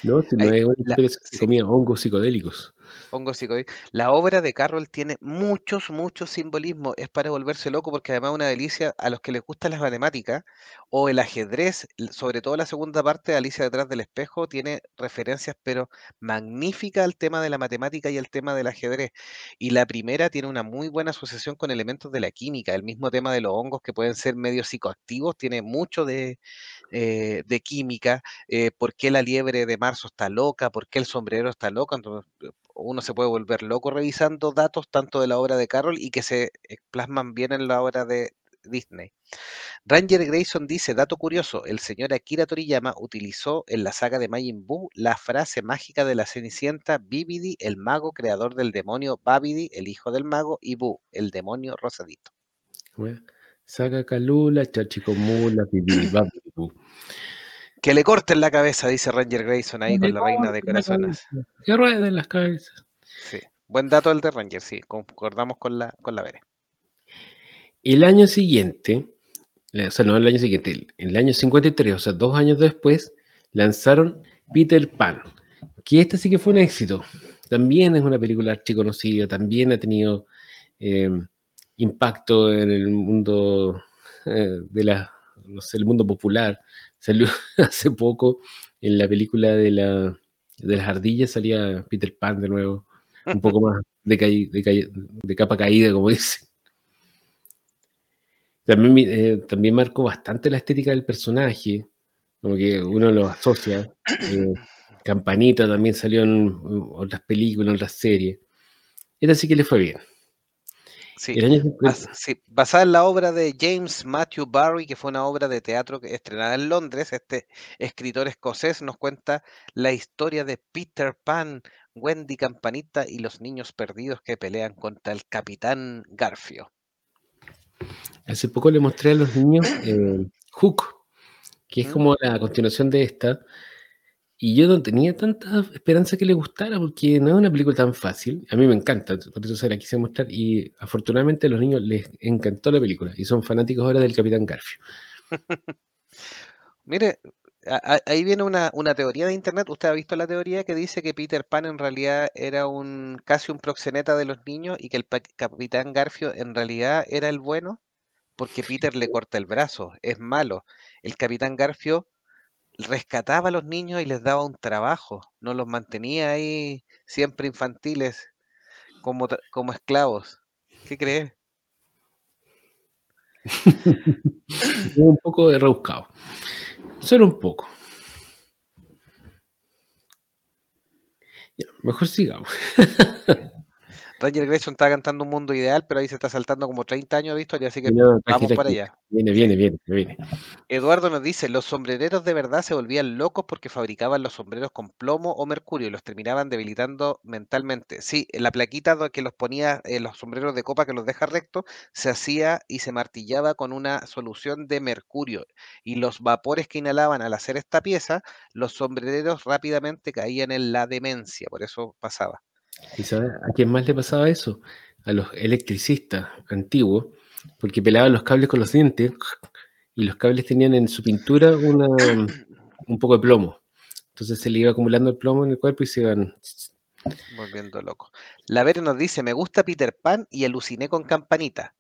No, si no Ahí, es una la- historia que se comía hongos psicodélicos. Hongo psicodélico. La obra de Carroll tiene muchos, muchos simbolismos. Es para volverse loco porque además es una delicia a los que les gustan las matemáticas o el ajedrez, sobre todo la segunda parte Alicia detrás del espejo, tiene referencias pero magníficas al tema de la matemática y al tema del ajedrez. Y la primera tiene una muy buena asociación con elementos de la química. El mismo tema de los hongos que pueden ser medio psicoactivos, tiene mucho de, eh, química. eh, ¿Por qué la liebre de marzo está loca? ¿Por qué el sombrero está loco? Entonces, uno se puede volver loco revisando datos tanto de la obra de Carroll y que se eh, plasman bien en la obra de Disney. Ranger Grayson dice, dato curioso, el señor Akira Toriyama utilizó en la saga de Majin Buu la frase mágica de la Cenicienta Bibidi, el mago creador del demonio Babidi, el hijo del mago, y Buu, el demonio rosadito. Bueno, Saca calula, chachicomula, pibiribabibú. Que le corten la cabeza, dice Ranger Grayson ahí con la reina de corazones. Que rueden las cabezas. Sí. Buen dato el de Ranger, sí, concordamos con la, con la Vere. El año siguiente, o sea, no el año siguiente, el, el año 53, o sea, dos años después, lanzaron Peter Pan, que esta sí que fue un éxito. También es una película archiconocida, también ha tenido eh, impacto en el mundo eh, de la, no sé, el mundo popular. Salió <laughs> hace poco en la película de, la, de las ardillas, salía Peter Pan de nuevo, un poco <laughs> más de, caí- de, caí- de capa caída, como <laughs> dice. También, eh, también marcó bastante la estética del personaje, como que uno lo asocia. eh, Campanita también salió en otras películas, en otras series. Esta sí que le fue bien. Sí. El año 50 Bas- sí, basada en la obra de James Matthew Barry, que fue una obra de teatro estrenada en Londres, este escritor escocés nos cuenta la historia de Peter Pan, Wendy Campanita y los niños perdidos que pelean contra el capitán Garfio. Hace poco le mostré a los niños eh, Hook, que es ¿Mm? como la continuación de esta. Y yo no tenía tanta esperanza que le gustara, porque no es una película tan fácil. A mí me encanta, por eso se la quise mostrar. Y afortunadamente a los niños les encantó la película. Y son fanáticos ahora del Capitán Garfio. <laughs> Mire, a- a- ahí viene una, una teoría de internet. ¿Usted ha visto la teoría que dice que Peter Pan en realidad era un casi un proxeneta de los niños y que el capitán Garfio en realidad era el bueno? Porque Peter le corta el brazo, es malo. El capitán Garfio rescataba a los niños y les daba un trabajo, no los mantenía ahí siempre infantiles como, como esclavos. ¿Qué crees? <laughs> Es un poco de rebuscado. Solo un poco. Mejor sigamos. <laughs> Ranger Grayson está cantando un mundo ideal, pero ahí se está saltando como 30 años de historia, así que No, vamos para allá. Viene, viene, viene, viene. Eduardo nos dice, los sombrereros de verdad se volvían locos porque fabricaban los sombreros con plomo o mercurio y los terminaban debilitando mentalmente. Sí, la plaquita que los ponía en los sombreros de copa que los deja rectos se hacía y se martillaba con una solución de mercurio y los vapores que inhalaban al hacer esta pieza, los sombrereros rápidamente caían en la demencia, por eso pasaba. ¿Y a quién más le pasaba eso? A los electricistas antiguos, porque pelaban los cables con los dientes y los cables tenían en su pintura un poco de plomo. Entonces se le iba acumulando el plomo en el cuerpo y se iban. Volviendo loco. La Vere nos dice, me gusta Peter Pan y aluciné con Campanita.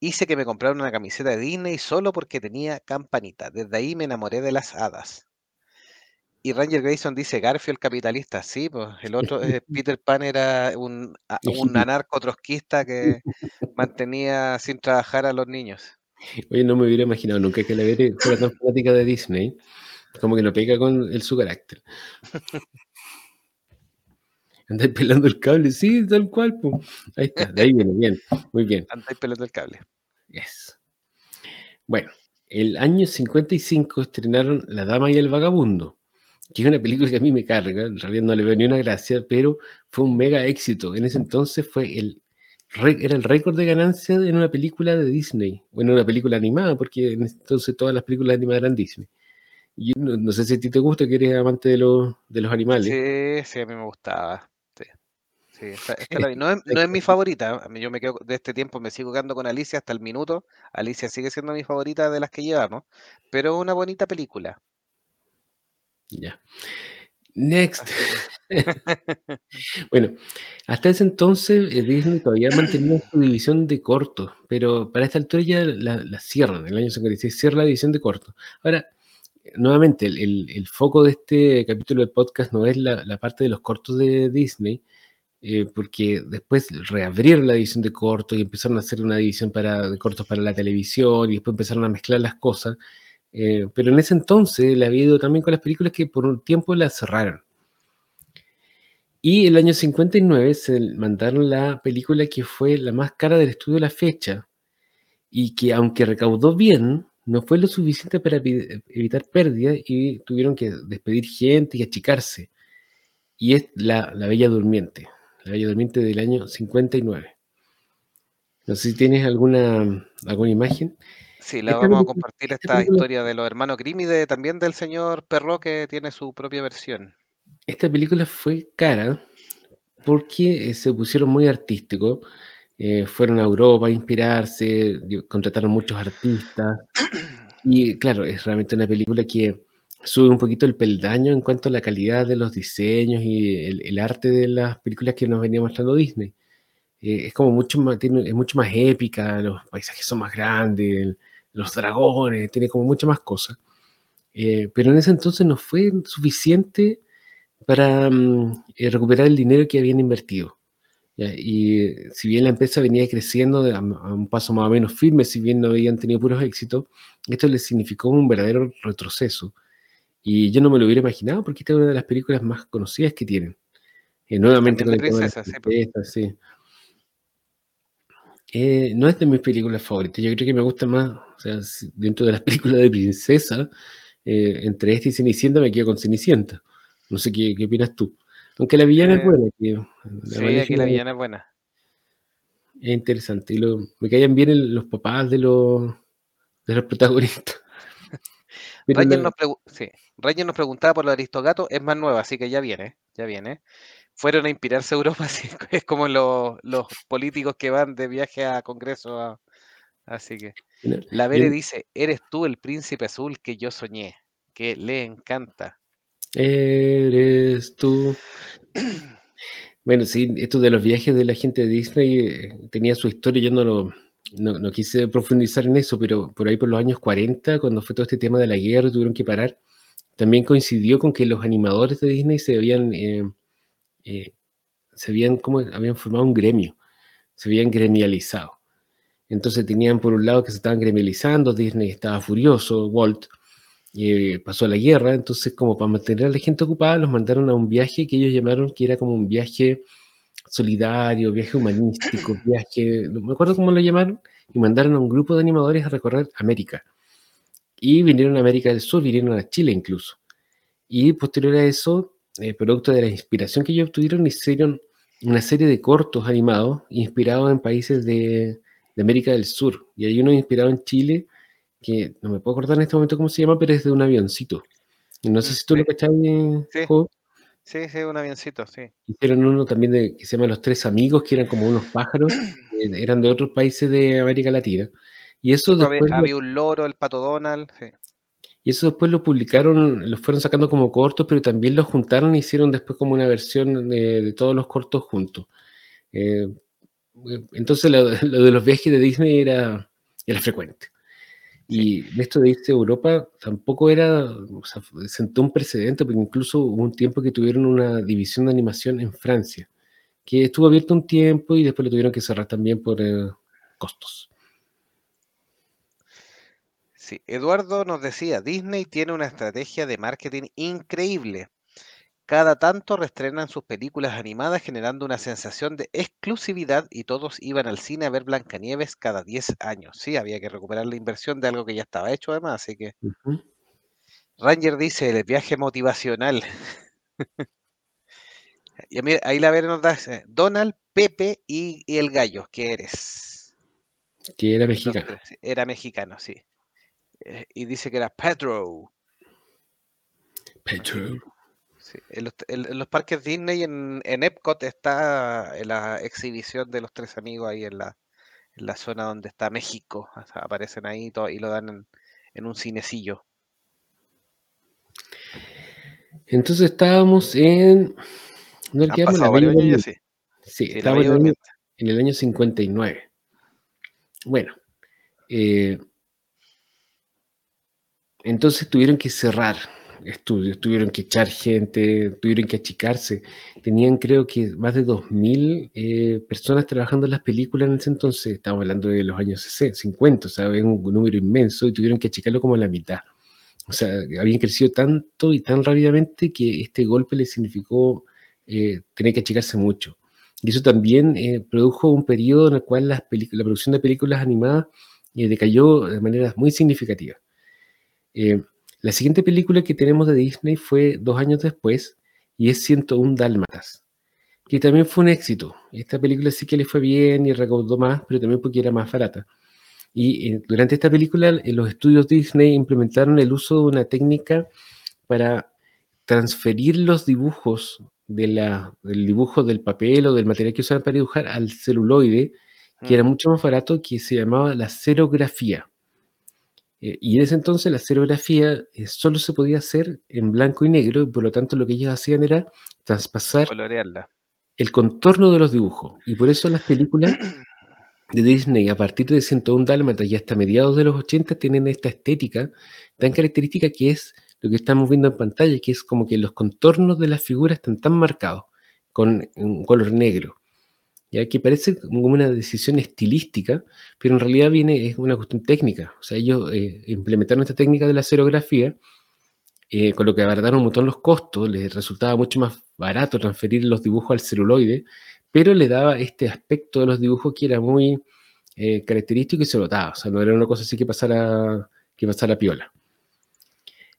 Hice que me compraran una camiseta de Disney solo porque tenía Campanita. Desde ahí me enamoré de las hadas. Y Ranger Grayson dice, Garfio el capitalista. Sí, pues el otro, eh, <laughs> Peter Pan era un, a- Un <laughs> anarco trotskista que mantenía sin trabajar a los niños. Oye, no me hubiera imaginado nunca que la Vere fuera tan fanática de Disney. Como que no pega con el, su carácter. <laughs> Andáis pelando el cable, sí, tal cual. po. Ahí está, de ahí viene, bien, muy bien. Andáis pelando el cable. Yes. Bueno, el año 55 estrenaron La Dama y el Vagabundo, que es una película que a mí me carga, en realidad no le veo ni una gracia, pero fue un mega éxito. En ese entonces fue el, era el récord de ganancia en una película de Disney, o en una película animada, porque en ese entonces todas las películas animadas eran Disney. Yo no, no sé si a ti te gusta, que eres amante de los, de los animales. Sí, sí, a mí me gustaba. Sí, sí, esta- esta la. <laughs> No es, no es mi favorita. Yo me quedo de este tiempo, me sigo quedando con Alicia hasta el minuto. Alicia sigue siendo mi favorita de las que llevamos, pero una bonita película. Ya. Next. <laughs> Bueno, hasta ese entonces eh, Disney todavía mantenía su división de cortos, pero para esta altura ya la, la cierran, en el año 56 cierra la división de cortos. Ahora, nuevamente, el, el- el foco de este capítulo del podcast no es la, la parte de los cortos de Disney, eh, porque después reabrieron la división de cortos y empezaron a hacer una división para, de cortos para la televisión y después empezaron a mezclar las cosas. Eh, pero en ese entonces le había ido también con las películas que por un tiempo las cerraron. Y el año 59 se mandaron la película que fue la más cara del estudio de la fecha y que aunque recaudó bien, no fue lo suficiente para evi- evitar pérdidas y tuvieron que despedir gente y achicarse. Y es la, la Bella Durmiente, la Bella Durmiente del año 59. No sé si tienes alguna, alguna imagen. Sí, la Esta vamos a compartir esta película- historia de los hermanos Grimm y de, también del señor Perro que tiene su propia versión. Esta película fue cara porque eh, se pusieron muy artísticos. eh, fueron a Europa a inspirarse, contrataron muchos artistas. <clears throat> Y claro, es realmente una película que sube un poquito el peldaño en cuanto a la calidad de los diseños y el, el arte de las películas que nos venía mostrando Disney. Eh, es como mucho más, tiene- es mucho más épica, los paisajes son más grandes, el- los dragones, tiene como muchas más cosas. Eh, pero en ese entonces no fue suficiente para mm, eh, recuperar el dinero que habían invertido. ¿ya? Y eh, si bien la empresa venía creciendo a, a un paso más o menos firme, si bien no habían tenido puros éxitos, esto les significó un verdadero retroceso. Y yo no me lo hubiera imaginado porque esta es una de las películas más conocidas que tienen. Eh, nuevamente con el tema de las pues. sí. Eh, no es de mis películas favoritas. Yo creo que me gusta más, o sea, dentro de las <laughs> películas de princesa, eh, entre esta y Cenicienta me quedo con Cenicienta. No sé qué, qué opinas tú. Aunque la villana es Eh, buena, la Sí, aquí la villana es buena. es interesante. Y lo- me caían bien el- los papás de los, de los protagonistas. <laughs> Ranger la- nos, sí, nos preguntaba por los Aristogatos, es más nueva, así que ya viene, ya viene. Fueron a inspirarse a Europa, <laughs> así es como los, los políticos que van de viaje a congreso. a- así que la Bere yo- dice, eres tú el príncipe azul que yo soñé, que le encanta. Eres tú. Bueno, sí, esto de los viajes de la gente de Disney eh, tenía su historia, yo no, lo, no, no quise profundizar en eso, pero por ahí por los años 40, cuando fue todo este tema de la guerra, tuvieron que parar, también coincidió con que los animadores de Disney se habían, eh, eh, se habían, como, habían formado un gremio, se habían gremializado. Entonces tenían por un lado que se estaban gremializando, Disney estaba furioso, Walt, eh, pasó la guerra, entonces como para mantener a la gente ocupada los mandaron a un viaje que ellos llamaron que era como un viaje solidario, viaje humanístico, <laughs> viaje, no me acuerdo cómo lo llamaron, y mandaron a un grupo de animadores a recorrer América. Y vinieron a América del Sur, vinieron a Chile incluso. Y posterior a eso, eh, producto de la inspiración que ellos obtuvieron, hicieron una serie de cortos animados inspirados en países de, de América del Sur. Y hay uno inspirado en Chile, que no me puedo acordar en este momento cómo se llama, pero es de un avioncito. No sé si tú sí. lo cachai, Sí. Jo. Sí, sí, un avioncito, sí. Hicieron uno también de, que se llama Los Tres Amigos, que eran como unos pájaros, que <clears throat> eran de otros países de América Latina. Y eso Había, después, había un loro, el pato Donald, sí. Y eso después lo publicaron, los fueron sacando como cortos, pero también los juntaron e hicieron después como una versión de, de todos los cortos juntos. Eh, entonces lo, <laughs> lo de los viajes de Disney era, era frecuente. Y esto de irse a Europa tampoco era, o sea, sentó un precedente, porque incluso hubo un tiempo que tuvieron una división de animación en Francia, que estuvo abierto un tiempo y después lo tuvieron que cerrar también por eh, costos. Sí, Eduardo nos decía, Disney tiene una estrategia de marketing increíble. Cada tanto reestrenan sus películas animadas generando una sensación de exclusividad y todos iban al cine a ver Blancanieves cada 10 años. Sí, había que recuperar la inversión de algo que ya estaba hecho además, así que. Ranger dice, el viaje motivacional. y a mí, ahí la ver nos da Donald, Pepe y, y el gallo, que eres. Que era mexicano. Era mexicano, sí. Eh, y dice que era Pedro. Pedro. Sí, En, los, en- en los parques Disney, en, en Epcot, está la exhibición de los tres amigos ahí en la, en la zona donde está México. O sea, aparecen ahí y todo- y lo dan en, en un cinecillo. Entonces estábamos en. ¿No Han quedamos en la pasado Bella Durmiente? sí. Sí, estábamos en en el año 59. Bueno, eh, entonces tuvieron que cerrar estudios, tuvieron que echar gente, tuvieron que achicarse. Tenían, creo que, más de 2.000 eh, personas trabajando en las películas en ese entonces. Estamos hablando de los años 60, 50, o sea, había un número inmenso y tuvieron que achicarlo como a la mitad. O sea, habían crecido tanto y tan rápidamente que este golpe les significó eh, tener que achicarse mucho. Y eso también eh, produjo un periodo en el cual las la producción de películas animadas eh, decayó de manera muy significativa. Eh, la siguiente película que tenemos de Disney fue dos años después y es 101 Dálmatas, que también fue un éxito. Esta película sí que le fue bien y recaudó más, pero también porque era más barata. Y eh, durante esta película, eh, los estudios Disney implementaron el uso de una técnica para transferir los dibujos de la, del dibujo del papel o del material que usaban para dibujar al celuloide, que era Mm, mucho más barato, que se llamaba la serografía. Eh, y en ese entonces la serografía eh, solo se podía hacer en blanco y negro, y por lo tanto lo que ellos hacían era traspasar colorearla. el contorno de los dibujos. Y por eso las películas <clears throat> de Disney a partir de 101 Dálmatas y hasta mediados de los 80 tienen esta estética tan característica que es lo que estamos viendo en pantalla, que es como que los contornos de las figuras están tan marcados con un color negro. Ya que parece como una decisión estilística, pero en realidad viene, es una cuestión técnica. O sea, ellos eh, implementaron esta técnica de la serografía, eh, con lo que abarataron un montón los costos, les resultaba mucho más barato transferir los dibujos al celuloide, pero le daba este aspecto de los dibujos que era muy eh, característico y se notaba. O sea, no era una cosa así que pasara, que pasara piola.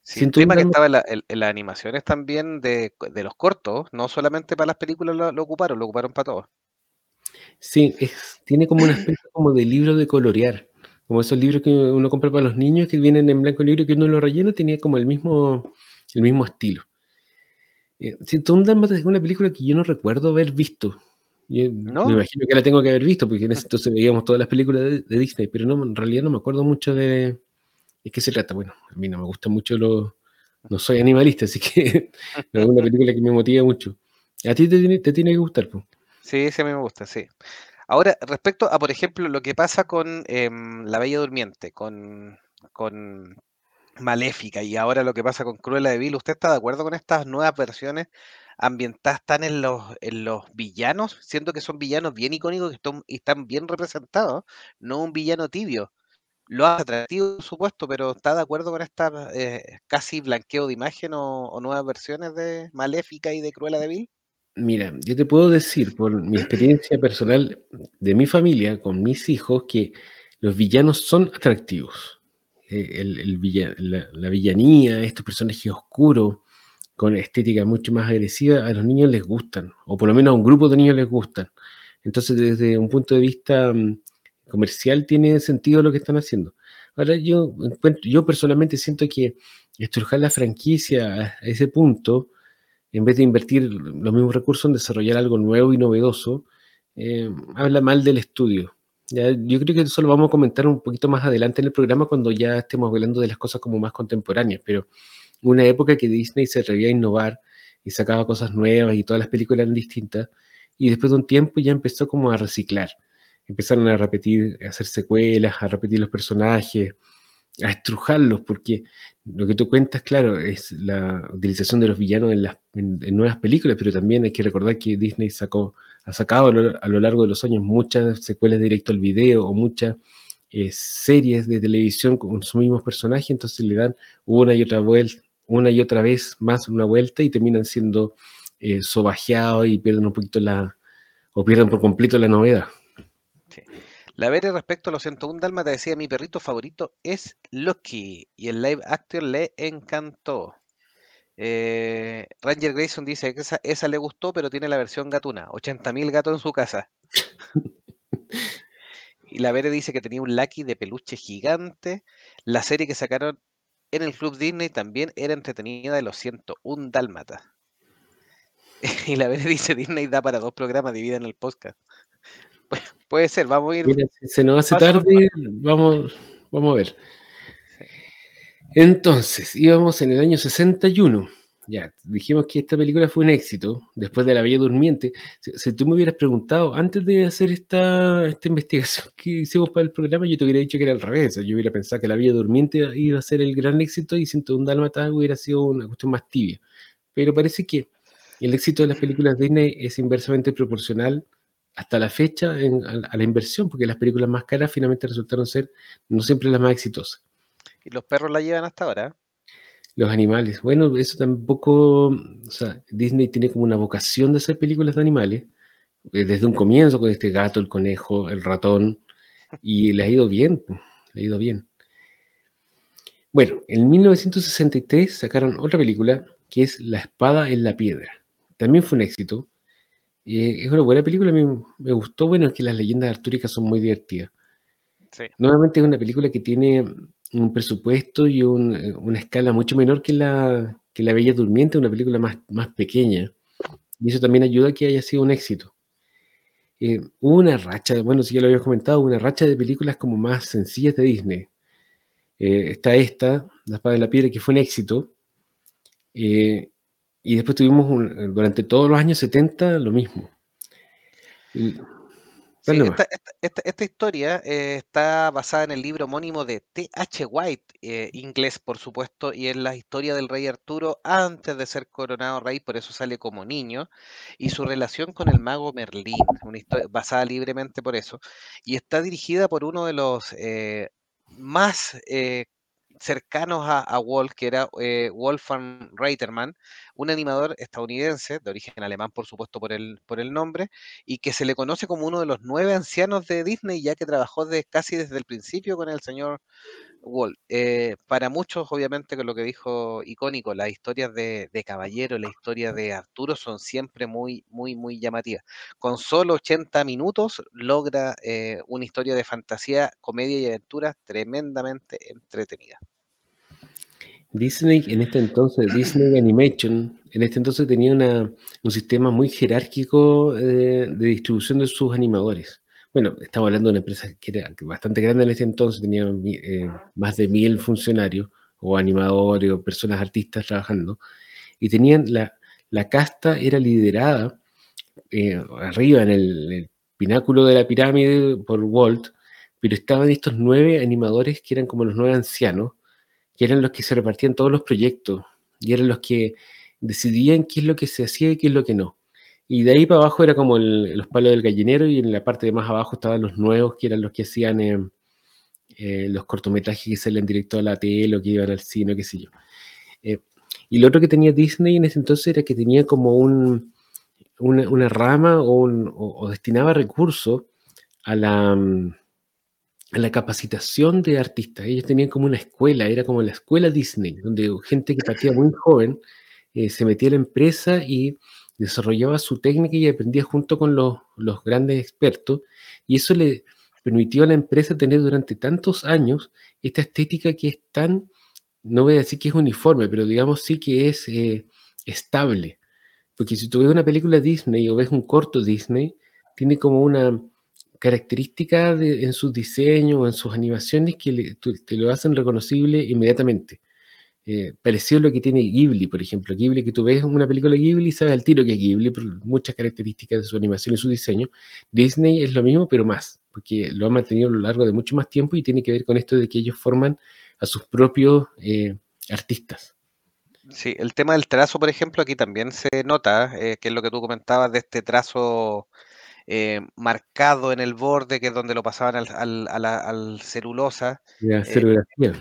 Sí, el 101 tema que estaba en, la- en- en las animaciones también de, de los cortos, no solamente para las películas lo, lo ocuparon, lo ocuparon para todo. Sí, es- tiene como una especie como de libro de colorear, como esos libros que uno compra para los niños que vienen en blanco y negro que uno lo rellena, tenía como el mismo, el mismo estilo. Eh, 101 Dálmatas es una película que yo no recuerdo haber visto. Yo ¿No? me imagino que la tengo que haber visto, porque en ese entonces veíamos todas las películas de, de Disney, pero no, en realidad no me acuerdo mucho de, de qué se trata. Bueno, a mí no me gusta mucho lo... No soy animalista, así que <laughs> no es una película que me motiva mucho. A ti te tiene, te tiene que gustar, pues. Sí, sí, a mí me gusta, sí. Ahora, respecto a, por ejemplo, lo que pasa con em, La Bella Durmiente, con, con Maléfica y ahora lo que pasa con Cruella de Vil, ¿usted está de acuerdo con estas nuevas versiones ambientadas tan en los, en los villanos? Siento que son villanos bien icónicos que están, bien representados, no un villano tibio. Lo hace atractivo, por supuesto, pero ¿está de acuerdo con esta eh, casi blanqueo de imagen o, o nuevas versiones de Maléfica y de Cruella de Vil? Mira, yo te puedo decir por mi experiencia personal de mi familia con mis hijos que los villanos son atractivos. Eh, la, la villanía, estos personajes oscuros, con estética mucho más agresiva, a los niños les gustan, o por lo menos a un grupo de niños les gustan. Entonces, desde un punto de vista mm, comercial, tiene sentido lo que están haciendo. Ahora, yo, yo personalmente siento que estrujar la franquicia a ese punto en vez de invertir los mismos recursos en desarrollar algo nuevo y novedoso, eh, habla mal del estudio. Yo creo que eso lo vamos a comentar un poquito más adelante en el programa cuando ya estemos hablando de las cosas como más contemporáneas, pero una época que Disney se atrevía a innovar y sacaba cosas nuevas y todas las películas eran distintas, y después de un tiempo ya empezó como a reciclar. Empezaron a repetir, a hacer secuelas, a repetir los personajes, a estrujarlos, porque lo que tú cuentas, claro, es la utilización de los villanos en, las, en, nuevas películas, pero también hay que recordar que Disney sacó, ha sacado a lo, largo de los años muchas secuelas directo al video o muchas eh, series de televisión con sus mismos personajes, entonces le dan una y otra vuelta, una y otra vez más una vuelta y terminan siendo eh, sobajeados y pierden un poquito la, o pierden por completo la novedad. La Bere respecto a los 101 Dálmatas decía, mi perrito favorito es Loki y el live action le encantó. Eh, Ranger Grayson dice que esa, le gustó, pero tiene la versión gatuna, 80.000 gatos en su casa. y la Bere dice que tenía un Lucky de peluche gigante. La serie que sacaron en el Club Disney también era entretenida de los 101 Dálmatas. <laughs> y la vez dice Disney da para dos programas, en el podcast. Puede ser, vamos a ir. Mira, se nos hace tarde, vamos, vamos a ver. Entonces, íbamos en el año 61. Ya, dijimos que esta película fue un éxito después de La Bella Durmiente. Si, tú me hubieras preguntado antes de hacer esta, esta investigación <laughs> que hicimos para el programa, yo te hubiera dicho que era al revés. Yo hubiera pensado que La Bella Durmiente iba a ser el gran éxito y un Dálmata hubiera sido una cuestión más tibia. Pero parece que el éxito de las películas Disney es inversamente proporcional hasta la fecha a, la inversión, porque las películas más caras finalmente resultaron ser no siempre las más exitosas. Y los perros la llevan hasta ahora. Los animales. Bueno, eso tampoco. O sea, Disney tiene como una vocación de hacer películas de animales. Eh, desde un comienzo con este gato, el conejo, el ratón. Y le ha ido bien. Le ha ido bien. Bueno, en 1963 sacaron otra película que es La espada en la piedra. También fue un éxito. Y es una buena película, a mí me gustó. Bueno, es que las leyendas artúricas son muy divertidas. Sí. Nuevamente es una película que tiene un presupuesto y una escala mucho menor que la, que la Bella Durmiente, una película más, más pequeña. Y eso también ayuda a que haya sido un éxito. Eh, hubo una racha, bueno, si ya lo había comentado, una racha de películas como más sencillas de Disney. Eh, está esta, La Espada de la Piedra, que fue un éxito. Eh, y después tuvimos durante todos los años 70 lo mismo esta, historia eh, está basada en el libro homónimo de T.H. White, eh, inglés por supuesto, y es la historia del rey Arturo antes de ser coronado rey, por eso sale como niño, y su relación con el mago Merlín, una historia basada libremente por eso, y está dirigida por uno de los eh, más cercanos a, Walt, que era eh, Wolfgang Reiterman, un animador estadounidense, de origen alemán, por supuesto, por el, por el nombre, y que se le conoce como uno de los nueve ancianos de Disney, ya que trabajó de, casi desde el principio con el señor Eh, para muchos, obviamente, con lo que dijo icónico, las historias de, Caballero, la historia de Arturo son siempre muy, muy, muy llamativas. Con solo 80 minutos logra eh, una historia de fantasía, comedia y aventura tremendamente entretenida. Disney en este entonces, Disney Animation, en este entonces tenía un sistema muy jerárquico eh, de distribución de sus animadores. Bueno, estamos hablando de una empresa que era bastante grande en ese entonces, tenía eh, más de mil funcionarios o animadores o personas artistas trabajando, y tenían la, casta era liderada eh, arriba en el, pináculo de la pirámide por Walt, pero estaban estos nueve animadores que eran como los nueve ancianos, que eran los que se repartían todos los proyectos y eran los que decidían qué es lo que se hacía y qué es lo que no. Y de ahí para abajo era como los palos del gallinero y en la parte de más abajo estaban los nuevos, que eran los que hacían eh, eh, los cortometrajes que salían directo a la tele o que iban al cine, qué sé yo. Eh, y lo otro que tenía Disney en ese entonces era que tenía como un, una, rama o, o destinaba recursos a la, mm, la capacitación de artistas. Ellos tenían como una escuela, era como la escuela Disney, donde gente que partía muy joven se metía a la empresa y desarrollaba su técnica y aprendía junto con los, grandes expertos. Y eso le permitió a la empresa tener durante tantos años esta estética que es tan, no voy a decir que es uniforme, pero digamos sí que es eh, estable. Porque si tú ves una película Disney o ves un corto Disney, tiene como una características en sus diseños o en sus animaciones que te lo hacen reconocible inmediatamente. Eh, parecido a lo que tiene Ghibli, por ejemplo. Ghibli, que tú ves una película de Ghibli y sabes al tiro que es Ghibli por muchas características de su animación y su diseño. Disney es lo mismo, pero más, porque lo ha mantenido a lo largo de mucho más tiempo y tiene que ver con esto de que ellos forman a sus propios eh, artistas. Sí, el tema del trazo, por ejemplo, aquí también se nota, eh, que es lo que tú comentabas de este trazo eh, marcado en el borde, que es donde lo pasaban al, al, celulosa. La eh, serigrafía.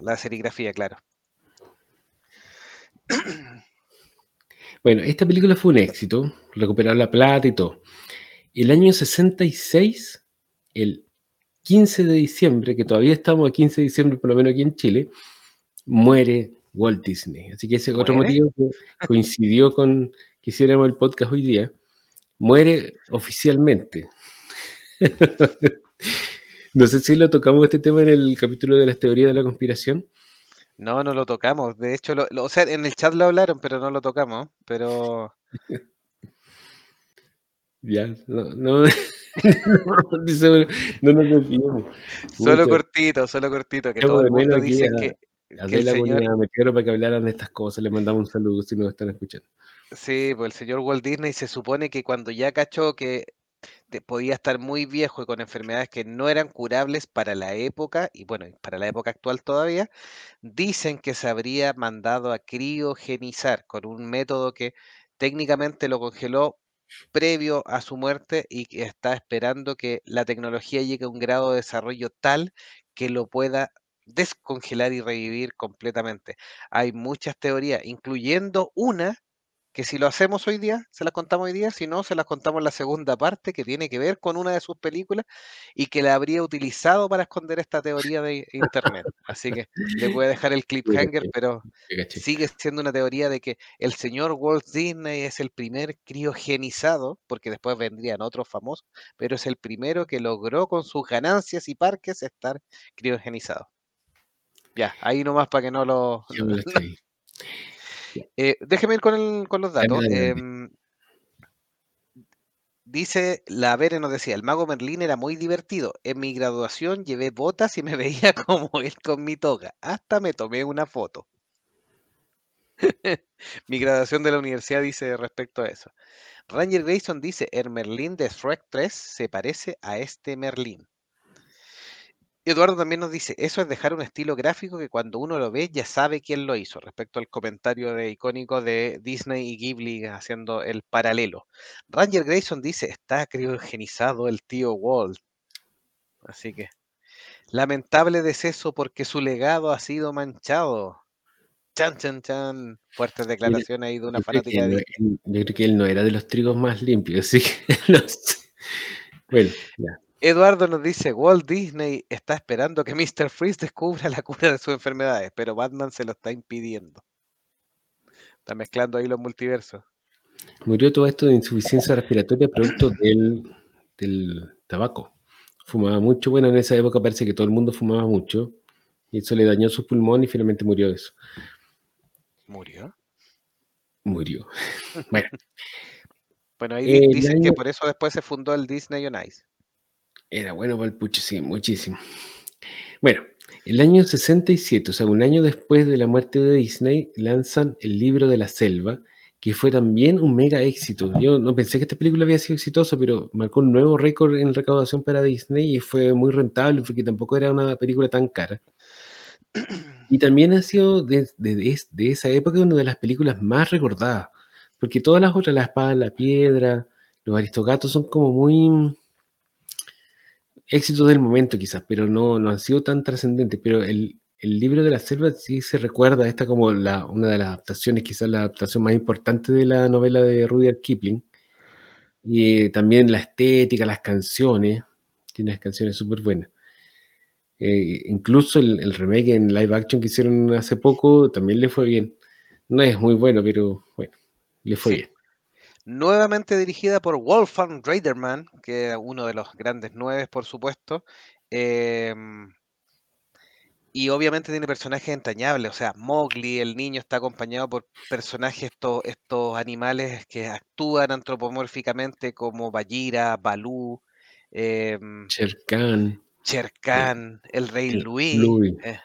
la, serigrafía, claro. <clears throat> Bueno, esta película fue un éxito, recuperar la plata y todo. El año 66, el 15 de diciembre, que todavía estamos a 15 de diciembre, por lo menos aquí en Chile, muere Walt Disney. Así que ese es otro motivo que <laughs> coincidió con que hiciéramos el podcast hoy día muere oficialmente. <laughs> no sé si lo tocamos este tema en el capítulo de las teorías de la conspiración. No, no lo tocamos. De hecho, lo, lo- o sea, en el chat lo hablaron, pero no lo tocamos. Pero <laughs> Ya, no, no, <laughs> no, nos desviemos. solo cortito, solo cortito, que todo el mundo dice a- que, A que el señor, Cuña Meteoro para que hablaran de estas cosas. Le mandamos un saludo si nos están escuchando. sí, pues el señor Walt Disney se supone que cuando ya cachó que podía estar muy viejo y con enfermedades que no eran curables para la época, y bueno, para la época actual todavía, dicen que se habría mandado a criogenizar con un método que técnicamente lo congeló previo a su muerte y que está esperando que la tecnología llegue a un grado de desarrollo tal que lo pueda descongelar y revivir completamente. Hay muchas teorías, incluyendo una que si lo hacemos hoy día, se las contamos hoy día, si no, se las contamos en la segunda parte que tiene que ver con una de sus películas y que la habría utilizado para esconder esta teoría de internet. Así que le voy a dejar el cliffhanger, pero sigue siendo una teoría de que el señor Walt Disney es el primer criogenizado, porque después vendrían otros famosos, pero es el primero que logró con sus ganancias y parques estar criogenizado. Ya, ahí nomás para que no lo... <laughs> Eh, déjeme ir con, el- con los datos. Em, dice, la Vere nos decía, el mago Merlín era muy divertido. En mi graduación llevé botas y me <laughs> veía como él con mi toga. Hasta me tomé una foto. <laughs> mi graduación de la universidad dice respecto a eso. Ranger Grayson dice, el Merlín de Shrek 3 se parece a este Merlín. Eduardo también nos dice, eso es dejar un estilo gráfico que cuando uno lo ve ya sabe quién lo hizo, respecto al comentario de icónico de Disney y Ghibli haciendo el paralelo. Ranger Grayson dice, está criogenizado el tío Walt. Así que, lamentable deceso porque su legado ha sido manchado. Chan, chan, chan. Fuertes declaraciones ahí de una Yo creo, que fanática de no, yo creo que él no era de los trigos más limpios, así que <laughs> no sé. Bueno, ya. Eduardo nos dice, Walt Disney está esperando que Mr. Freeze descubra la cura de sus enfermedades, pero Batman se lo está impidiendo. Está mezclando ahí los multiversos. Murió todo esto de insuficiencia respiratoria producto del, del tabaco. Fumaba mucho, bueno, en esa época parece que todo el mundo fumaba mucho y eso le dañó su pulmón y finalmente murió de eso. ¿Murió? Murió. <laughs> Bueno, Bueno, ahí di- dicen que por eso después se fundó el Disney on Ice. Era bueno pucho, sí, muchísimo. Bueno, el año 67, o sea, un año después de la muerte de Disney, lanzan El libro de la selva, que fue también un mega éxito. Yo no pensé que esta película había sido exitosa, pero marcó un nuevo récord en recaudación para Disney y fue muy rentable porque tampoco era una película tan cara. Y también ha sido de, de- de- esa época una de las películas más recordadas, porque todas las otras, La espada la piedra, Los aristogatos, son como muy éxitos del momento quizás, pero no, no han sido tan trascendentes. Pero el, el libro de la selva sí se recuerda, esta como la, una de las adaptaciones, quizás la adaptación más importante de la novela de Rudyard Kipling. Y eh, también la estética, las canciones, tiene unas canciones súper buenas. Eh, incluso el, el remake en live action que hicieron hace poco también le fue bien. No es muy bueno, pero bueno, le fue Sí. bien. Nuevamente dirigida por Wolfgang Reiterman, que era uno de los grandes nueve, por supuesto. em, y obviamente tiene personajes entrañables. O sea, Mowgli, el niño, está acompañado por personajes, estos, estos animales que actúan antropomórficamente como Bagheera, Balú, em, Khan, Shere Khan, el Rey el Louis. eh,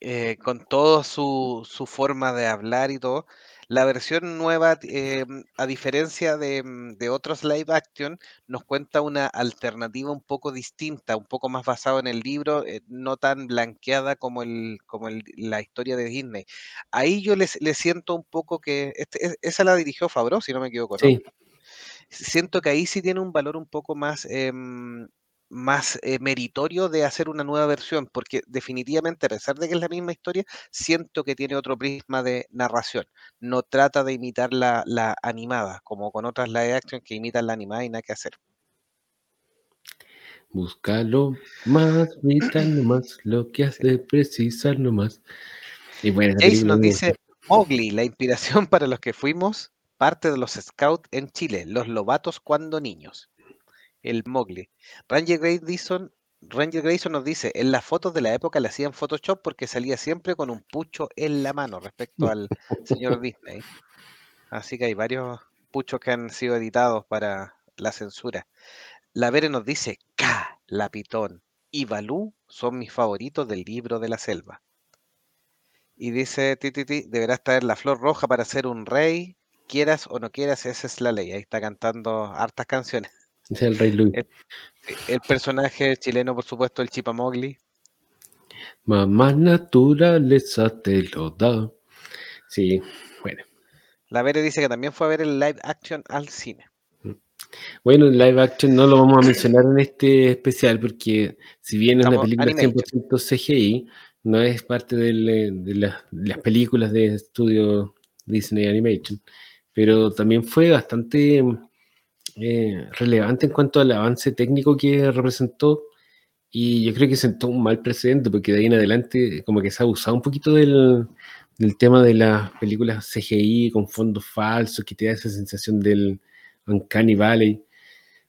eh, con toda su, su forma de hablar y todo. La versión nueva, eh, a diferencia de, mm, de otros live action, nos cuenta una alternativa un poco distinta, un poco más basado en el libro, eh, no tan blanqueada como, el, como el- la historia de Disney. Ahí yo le le siento un poco que, este- es- esa la dirigió Favreau, si no me equivoco, ¿no? Sí, siento que ahí sí tiene un valor un poco más, em, más eh, meritorio de hacer una nueva versión, porque definitivamente, a pesar de que es la misma historia, siento que tiene otro prisma de narración. No trata de imitar la, la animada, como con otras live action que imitan la animada y nada que hacer. búscalo más, gritando más, lo que has de precisar nomás. Y bueno, Jace nos dice, Mowgli, la inspiración para los que fuimos parte de los scouts en Chile, los lobatos cuando niños. El Mowgli. Ranger Grayson, Ranger Grayson nos dice, en las fotos de la época le hacían Photoshop porque salía siempre con un pucho en la mano respecto al señor <laughs> Disney. Así que hay varios puchos que han sido editados para la censura. La Vere nos dice, K, Lapitón y Balú son mis favoritos del libro de la selva. Y dice Tititi, deberás traer la flor roja para ser un rey, quieras o no quieras, esa es la ley. Ahí está cantando hartas canciones. Es el Rey Luis. El, el personaje chileno, por supuesto, el Chipamogli. Mamá naturaleza te lo da. Sí, bueno. La Vere dice que también fue a ver el live action al cine. Bueno, el live action no lo vamos a mencionar en este especial porque si bien es una película animation. 100% CGI, no es parte del, eh, de, la- de las películas de estudio Disney Animation, pero también fue bastante eh, relevante en cuanto al avance técnico que representó y yo creo que sentó un mal precedente porque de ahí en adelante como que se ha abusado un poquito del, tema de las películas CGI con fondos falsos que te da esa sensación del Uncanny Valley.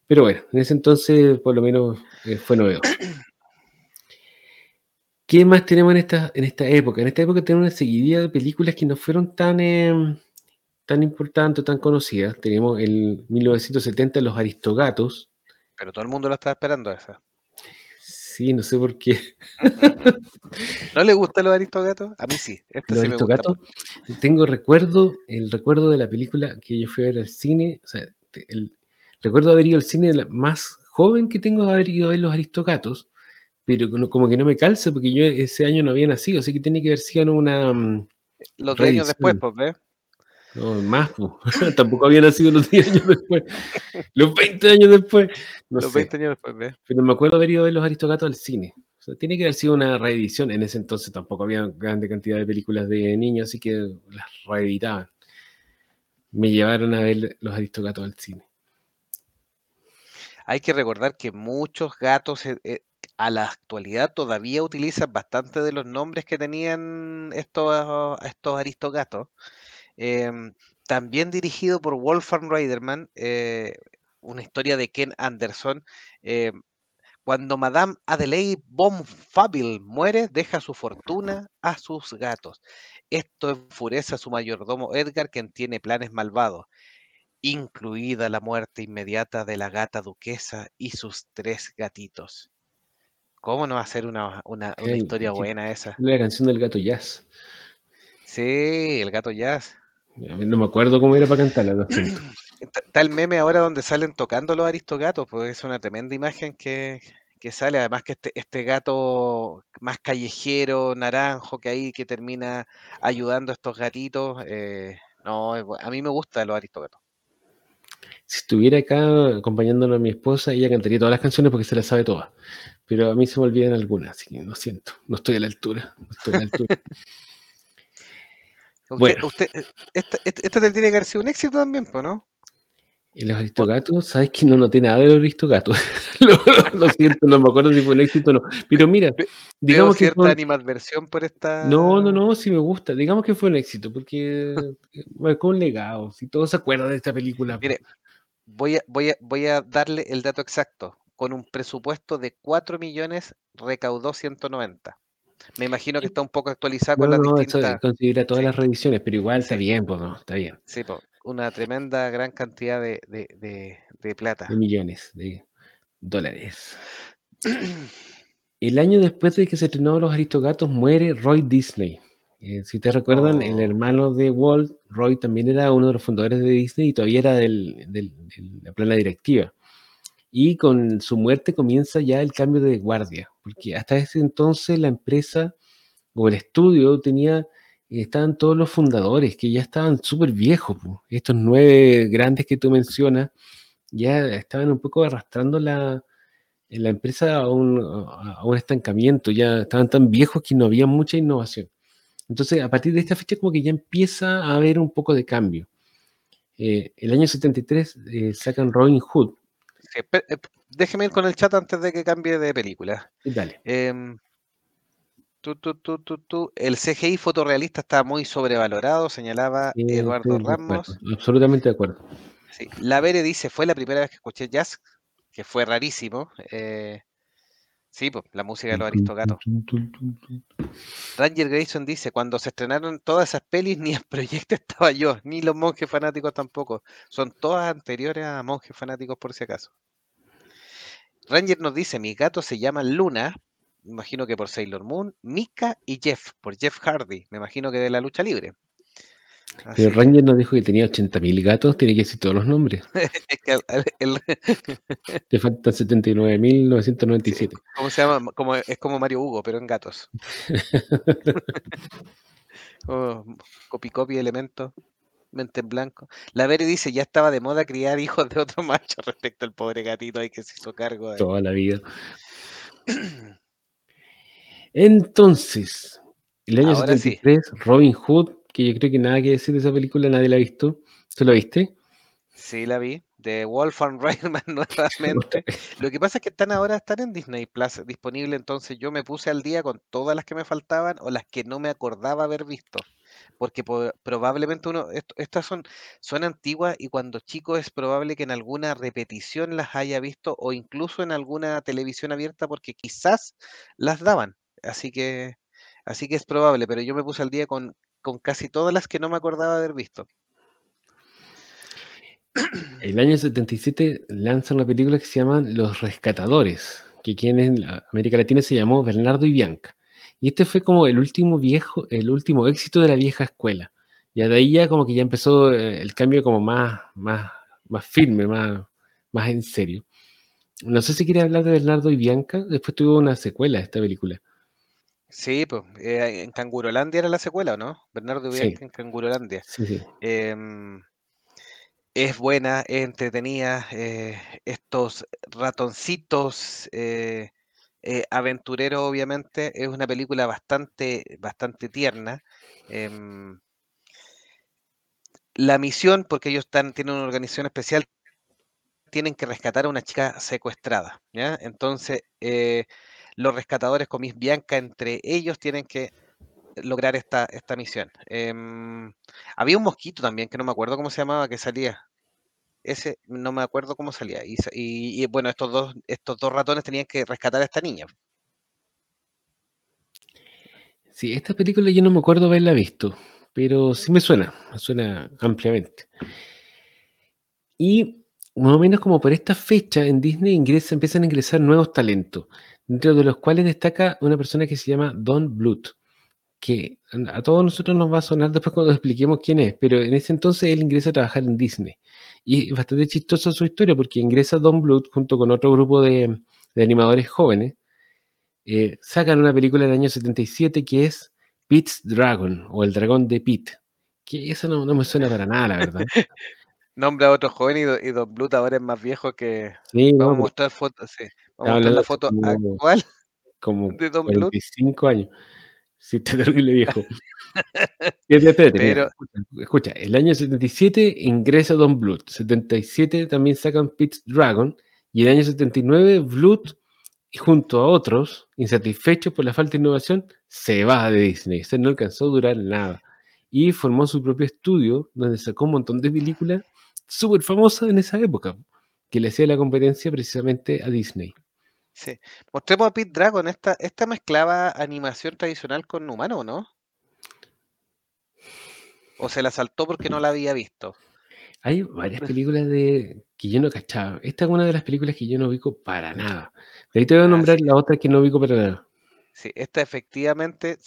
Pero bueno, en ese entonces por lo menos eh, fue novedoso. ¿Qué más tenemos en esta, en esta época? En esta época tenemos una seguidilla de películas que no fueron tan, eh, tan importantes, tan conocidas. Tenemos el 1970 Los Aristogatos. Pero todo el mundo lo estaba esperando esa. Sí, no sé por qué. <laughs> ¿No le gustan los aristogatos? A mí sí. Este Los sí. Aristogatos. Tengo recuerdo, el recuerdo de la película que yo fui a ver al cine. O sea, el, recuerdo haber ido al cine la- más joven que tengo de haber ido a ver Los Aristogatos. Pero como- que no me calza porque yo ese año no había nacido, así que tiene que haber sido una. mm, Los 10 años después, pues, ¿ves? No, más, po. <laughs> tampoco había nacido los 10 años después. Los 20 años después. No Los sé. 20 años después, ¿ves? Pero me acuerdo haber ido a ver Los Aristogatos al cine. O sea, tiene que haber sido una reedición. En ese entonces tampoco había grande cantidad de películas de niños, así que las reeditaban. Me llevaron a ver Los Aristogatos al cine. Hay que recordar que muchos gatos eh, eh, a la actualidad todavía utilizan bastante de los nombres que tenían estos, estos aristogatos. Em, también dirigido por Wolfgang Reiderman, eh, una historia de Ken Anderson. em, cuando Madame Adelaide von Fabil muere, deja su fortuna a sus gatos. Esto enfurece a su mayordomo Edgar, quien tiene planes malvados, incluida la muerte inmediata de la gata duquesa y sus tres gatitos. ¿Cómo no va a ser una, una- historia buena esa? La canción del gato jazz. Sí, el gato jazz. A mí No me acuerdo cómo era para cantarla. lo siento. Está el meme ahora donde salen tocando los aristogatos, pues es una tremenda imagen que, que sale. Además que este, este gato más callejero, naranjo, que ahí que termina ayudando a estos gatitos. eh, no, a mí me gustan los aristogatos. Si estuviera acá acompañándolo a mi esposa, ella cantaría todas las canciones porque se las sabe todas. Pero a mí se me olvidan algunas, así que lo siento. No estoy a la altura. No estoy a la altura. <laughs> Usted, Bueno. usted, eh, esta, esta- esta tiene que haber sido un éxito también, ¿no? Y los aristogatos, ¿sabes que no noté nada de los aristogatos? <laughs> lo, siento, no me acuerdo si fue un éxito o no. Pero mira, Ve- Veo digamos que cierta animadversión por esta. No, no, no, sí me gusta. Digamos que fue un éxito, porque eh, marcó un legado. Si todos se acuerdan de esta película. Mire, voy a, voy, a, voy a darle el dato exacto. Con un presupuesto de 4 millones, recaudó 190. Me imagino que está un poco actualizada no, con las no, eso distintas. considera todas sí. las reediciones, pero igual está Sí. bien, pues no, está bien. Sí, po, una tremenda gran cantidad de, de, de- de plata. De millones de dólares. <clears throat> El año después de que se estrenó Los Aristogatos muere Roy Disney. Eh, si te recuerdan, el Oh. hermano de Walt, Roy, también era uno de los fundadores de Disney y todavía era del- del- de la plana directiva. Y con su muerte comienza ya el cambio de guardia, porque hasta ese entonces la empresa o el estudio tenía, estaban todos los fundadores que ya estaban súper viejos. Estos nueve grandes que tú mencionas ya estaban un poco arrastrando la, la empresa a un, a un estancamiento, ya estaban tan viejos que no había mucha innovación. Entonces, a partir de esta fecha, como que ya empieza a haber un poco de cambio. Eh, el año 73 eh, sacan Robin Hood. Eh, déjeme ir con el chat antes de que cambie de película. Dale. Em, tú, tú, tú, tú, tú. El CGI fotorrealista está muy sobrevalorado, señalaba Eh, Eduardo estoy de acuerdo, Ramos. absolutamente de acuerdo. Sí. La Vere dice, fue la primera vez que escuché jazz, que fue rarísimo. eh, Sí, pues, la música de los Aristogatos. Ranger Grayson dice, cuando se estrenaron todas esas pelis, ni en proyecto <laughs> estaba yo, ni los monjes fanáticos tampoco. Son todas anteriores a monjes fanáticos por si acaso. Ranger nos dice, mis gatos se llaman Luna, me imagino que por Sailor Moon, Mika y Jeff, por Jeff Hardy, me imagino que de la lucha libre. Pero Ranger nos dijo que tenía 80.000 gatos, tiene que decir todos los nombres. <laughs> el, <laughs> Te faltan 79.997. ¿Cómo se llama? Como, es como Mario Hugo, pero en gatos. <laughs> oh, copy copy elemento, mente en blanco. La Vere dice, ya estaba de moda criar hijos de otro <laughs> macho respecto al pobre gatito ahí que se hizo cargo. De... Toda la vida. <clears throat> Entonces, el año 73, Robin Hood que yo creo que nada que decir de esa película, nadie la ha visto. ¿Tú la viste? Sí, la vi. De Wolfgang <laughs> Reitman nuevamente. <laughs> Lo que pasa es que están ahora, están en Disney Plus disponible, entonces yo me puse al día con todas las que me faltaban o las que no me acordaba haber visto. Porque probablemente uno, estas son, son antiguas y cuando chico es probable que en alguna repetición las haya visto o incluso en alguna televisión abierta porque quizás las daban. Así que, así que es probable, pero yo me puse al día con con casi todas las que no me acordaba haber visto. El año 77 lanza una película que se llama Los Rescatadores, que aquí en América Latina se llamó Bernardo y Bianca. Y este fue como el último viejo, el último éxito de la vieja escuela. Y de ahí ya como que ya empezó eh, el cambio como más, más, más firme, más, más en serio. No sé si quiere hablar de Bernardo y Bianca. Después tuvo una secuela de esta película. Sí, pues, en Cangurolandia era la secuela, no? Bernardo Bianca en Cangurolandia. Sí, em, es buena, es entretenida, eh, estos ratoncitos eh, eh, aventureros, obviamente, es una película bastante, bastante tierna. Em, la misión, porque ellos tienen una organización especial, tienen que rescatar a una chica secuestrada, ¿ya? Entonces, los rescatadores con Miss Bianca entre ellos tienen que lograr esta, esta misión. Em, había un mosquito también, que no me acuerdo cómo se llamaba, que salía. Ese no me acuerdo cómo salía. Y, bueno, estos dos, estos dos ratones tenían que rescatar a esta niña. Sí, esta película yo no me acuerdo haberla visto, pero sí me suena, me suena ampliamente. Y más o menos como por esta fecha en Disney ingresa, empiezan a ingresar nuevos talentos dentro de los cuales destaca una persona que se llama Don Bluth, que a todos nosotros nos va a sonar después cuando expliquemos quién es, pero en ese entonces él ingresa a trabajar en Disney. Y es bastante chistosa su historia porque ingresa Don Bluth junto con otro grupo de, animadores jóvenes, eh, sacan una película del año 77 que es Pete's Dragon o El Dragón de Pete, que eso no, me suena para nada, la verdad. <laughs> Nombra a otro joven y, Don Bluth ahora es más viejo que... Sí, Vamos a pues. mostrar fotos, sí. Vamos a la foto actual como de Don 45 años. Sí, está <laughs> terrible viejo. <laughs> Pero, escucha, el año 77 ingresa Don Bluth, 77 también sacan Pitch Dragon, y el año 79 Bluth, junto a otros, insatisfechos por la falta de innovación, se va de Disney. Se no alcanzó a durar nada. Y formó su propio estudio, donde sacó un montón de películas súper famosas en esa época, que le hacía la competencia precisamente a Disney. Sí. Mostremos a Pete Dragon. Esta, esta mezclaba animación tradicional con humano, ¿no? ¿O se la saltó porque no la había visto? Hay varias películas de que yo no cachaba. Esta es una de las películas que yo no ubico para nada. De ahí te voy a ah, nombrar la otra que no ubico para nada. Sí, esta efectivamente,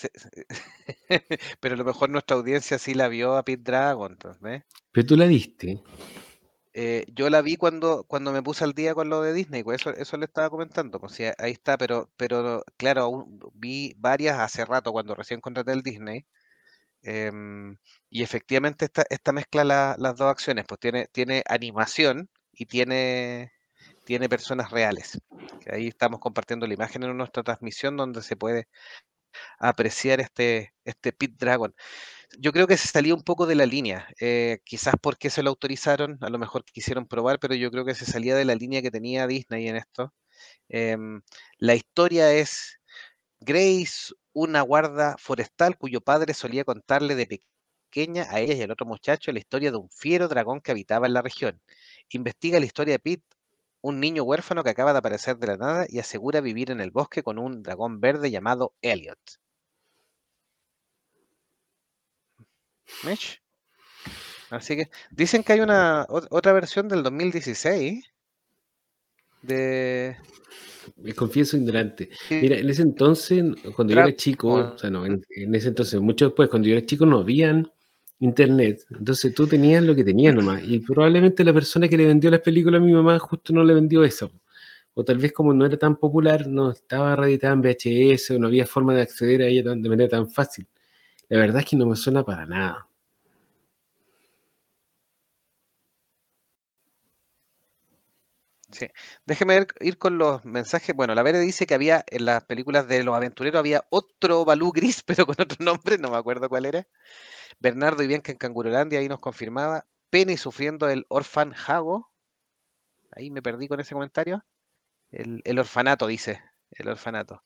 <laughs> pero a lo mejor nuestra audiencia sí la vio a Pete Dragon, ¿ves? Pero tú la viste. Eh, yo la vi cuando, cuando me puse al día con lo de Disney, pues eso, eso le estaba comentando, pues ahí está, pero, pero claro, vi varias hace rato cuando recién contraté el Disney, em, y efectivamente esta, esta mezcla las dos acciones, pues tiene, tiene animación y tiene, tiene personas reales. ahí estamos compartiendo la imagen en nuestra transmisión donde se puede apreciar este, este Pit Dragon yo creo que se salía un poco de la línea. Eh, quizás porque se lo autorizaron, a lo mejor quisieron probar, pero yo creo que se salía de la línea que tenía Disney en esto. Em, la historia es Grace, una guarda forestal cuyo padre solía contarle de pequeña a ella y al otro muchacho la historia de un fiero dragón que habitaba en la región. Investiga la historia de Pete, un niño huérfano que acaba de aparecer de la nada y asegura vivir en el bosque con un dragón verde llamado Elliot. ¿Mesh? Así que dicen que hay una otra versión del 2016 de me confieso ignorante. Mira, en ese entonces, cuando yo era chico, o sea, no, en, ese entonces, mucho después, cuando yo era chico, no habían internet. Entonces tú tenías lo que tenías nomás. Y probablemente la persona que le vendió las películas a mi mamá justo no le vendió eso. O tal vez como no era tan popular, no estaba reeditada en VHS o no había forma de acceder a ella de manera tan fácil. La verdad es que no me suena para nada. Sí. Déjeme ir con los mensajes. Bueno, la Vere dice que había en las películas de los aventureros había otro Balú gris, <laughs> pero con otro nombre, no me acuerdo cuál era. Bernardo y Bianca en Cangurolandia, ahí nos confirmaba. Penny sufriendo el orfan Jago. Ahí me perdí con ese comentario. El, el orfanato, dice. El orfanato.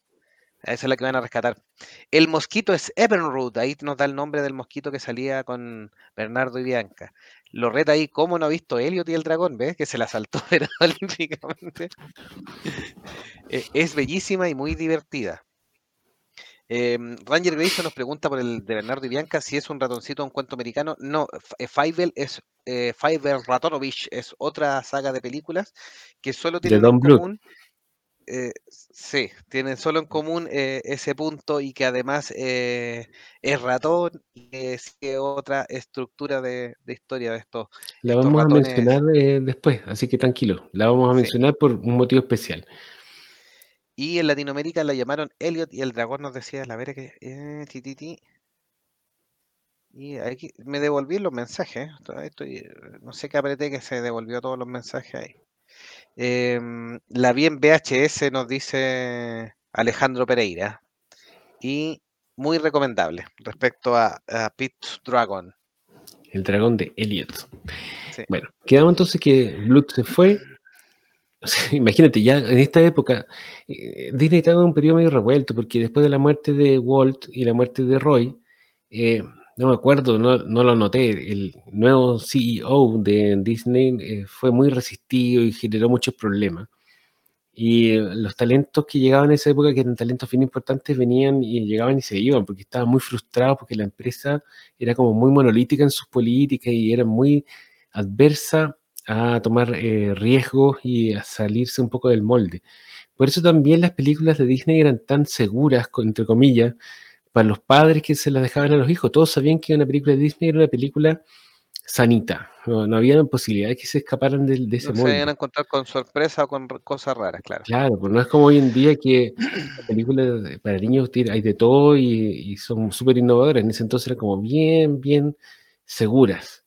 Esa es la que van a rescatar. El mosquito es Ebenroot. Ahí nos da el nombre del mosquito que salía con Bernardo y Bianca. Lo reta ahí, ¿cómo no ha visto Elliot y el dragón? ¿Ves? Que se la saltó <laughs> olímpicamente. Eh, es bellísima y muy divertida. Em, Ranger Grayson nos pregunta por el de Bernardo y Bianca si es un ratoncito o un cuento americano. No, eh, Fievel es eh, Ratonovich, es otra saga de películas que solo tiene en común eh, sí, tienen solo en común eh, ese punto y que además eh, es ratón y es otra estructura de, historia de estos. La vamos a mencionar después, así que tranquilo, la vamos a mencionar por un motivo especial. Y en Latinoamérica la llamaron Elliot y el dragón nos decía, la ver que... y aquí me devolví los mensajes, no sé qué apreté que se devolvió todos los mensajes ahí. Em, la vi en VHS, nos dice Alejandro Pereira. Y muy recomendable respecto a, Pit Dragon. El dragón de Elliot. Bueno, quedamos entonces que Blood se fue. <laughs> imagínate, ya en esta época, eh, Disney estaba en un periodo medio revuelto, porque después de la muerte de Walt y la muerte de Roy, eh, no me acuerdo, no, lo noté. El nuevo CEO de Disney eh, fue muy resistido y generó muchos problemas. Y los talentos que llegaban en esa época, que eran talentos bien importantes, venían y llegaban y se iban, porque estaban muy frustrados, porque la empresa era como muy monolítica en sus políticas y era muy adversa a tomar eh, riesgos y a salirse un poco del molde. Por eso también las películas de Disney eran tan seguras, entre comillas, para los padres que se las dejaban a los hijos. Todos sabían que una película de Disney era una película sanita. No, había posibilidad de que se escaparan de, ese mundo. Se iban a encontrar con sorpresa o con cosas raras, claro. Claro, pues no es como hoy en día que las <clears throat> películas para niños hay de todo y, y son súper innovadoras. En ese entonces eran como bien, bien seguras.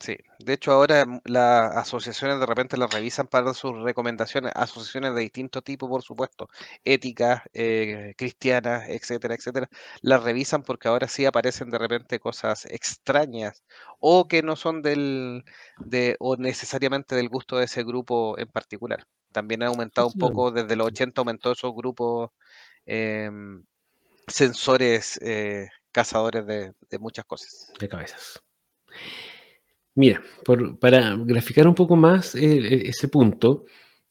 Sí, de hecho ahora mm, las asociaciones de repente las revisan para sus recomendaciones, asociaciones de distinto tipo, por supuesto, éticas, eh, cristianas, etcétera, etcétera, las revisan porque ahora sí aparecen de repente cosas extrañas o que no son del, de, o necesariamente del gusto de ese grupo en particular. También ha aumentado un poco, desde los 80 aumentó esos grupos em, sensores, eh, cazadores de, de muchas cosas. De cabezas. Mira, para graficar un poco más eh, eh, ese punto,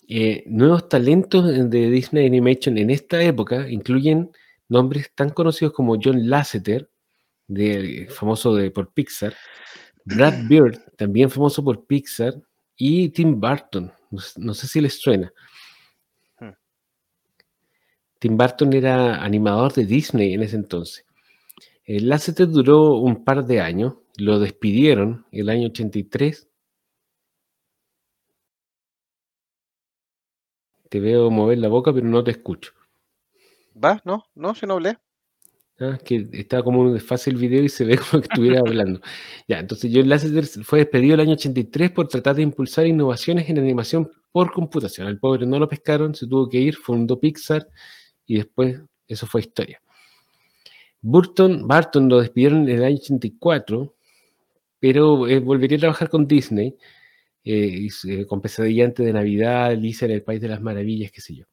eh, nuevos talentos de Disney Animation en esta época incluyen nombres tan conocidos como John Lasseter, de, famoso de, por Pixar, Brad <clears throat> Bird, también famoso por Pixar, y Tim Burton, no, sé si les suena. Hmm. Tim Burton era animador de Disney en ese entonces. Lasseter duró un par de años, lo despidieron el año 83. Te veo mover la boca, pero no te escucho. ¿Va? No, no, si no hablé. Ah, que está como un fácil video y se ve como que estuviera <laughs> hablando. Ya, entonces John Lasseter fue despedido el año 83 por tratar de impulsar innovaciones en animación por computación. Al pobre no lo pescaron, se tuvo que ir, fundó Pixar y después eso fue historia. Burton, Barton lo despidieron en el año 84 pero eh, volvería a trabajar con Disney, eh, con Pesadillante de Navidad, Alicia en el País de las Maravillas, qué sé yo.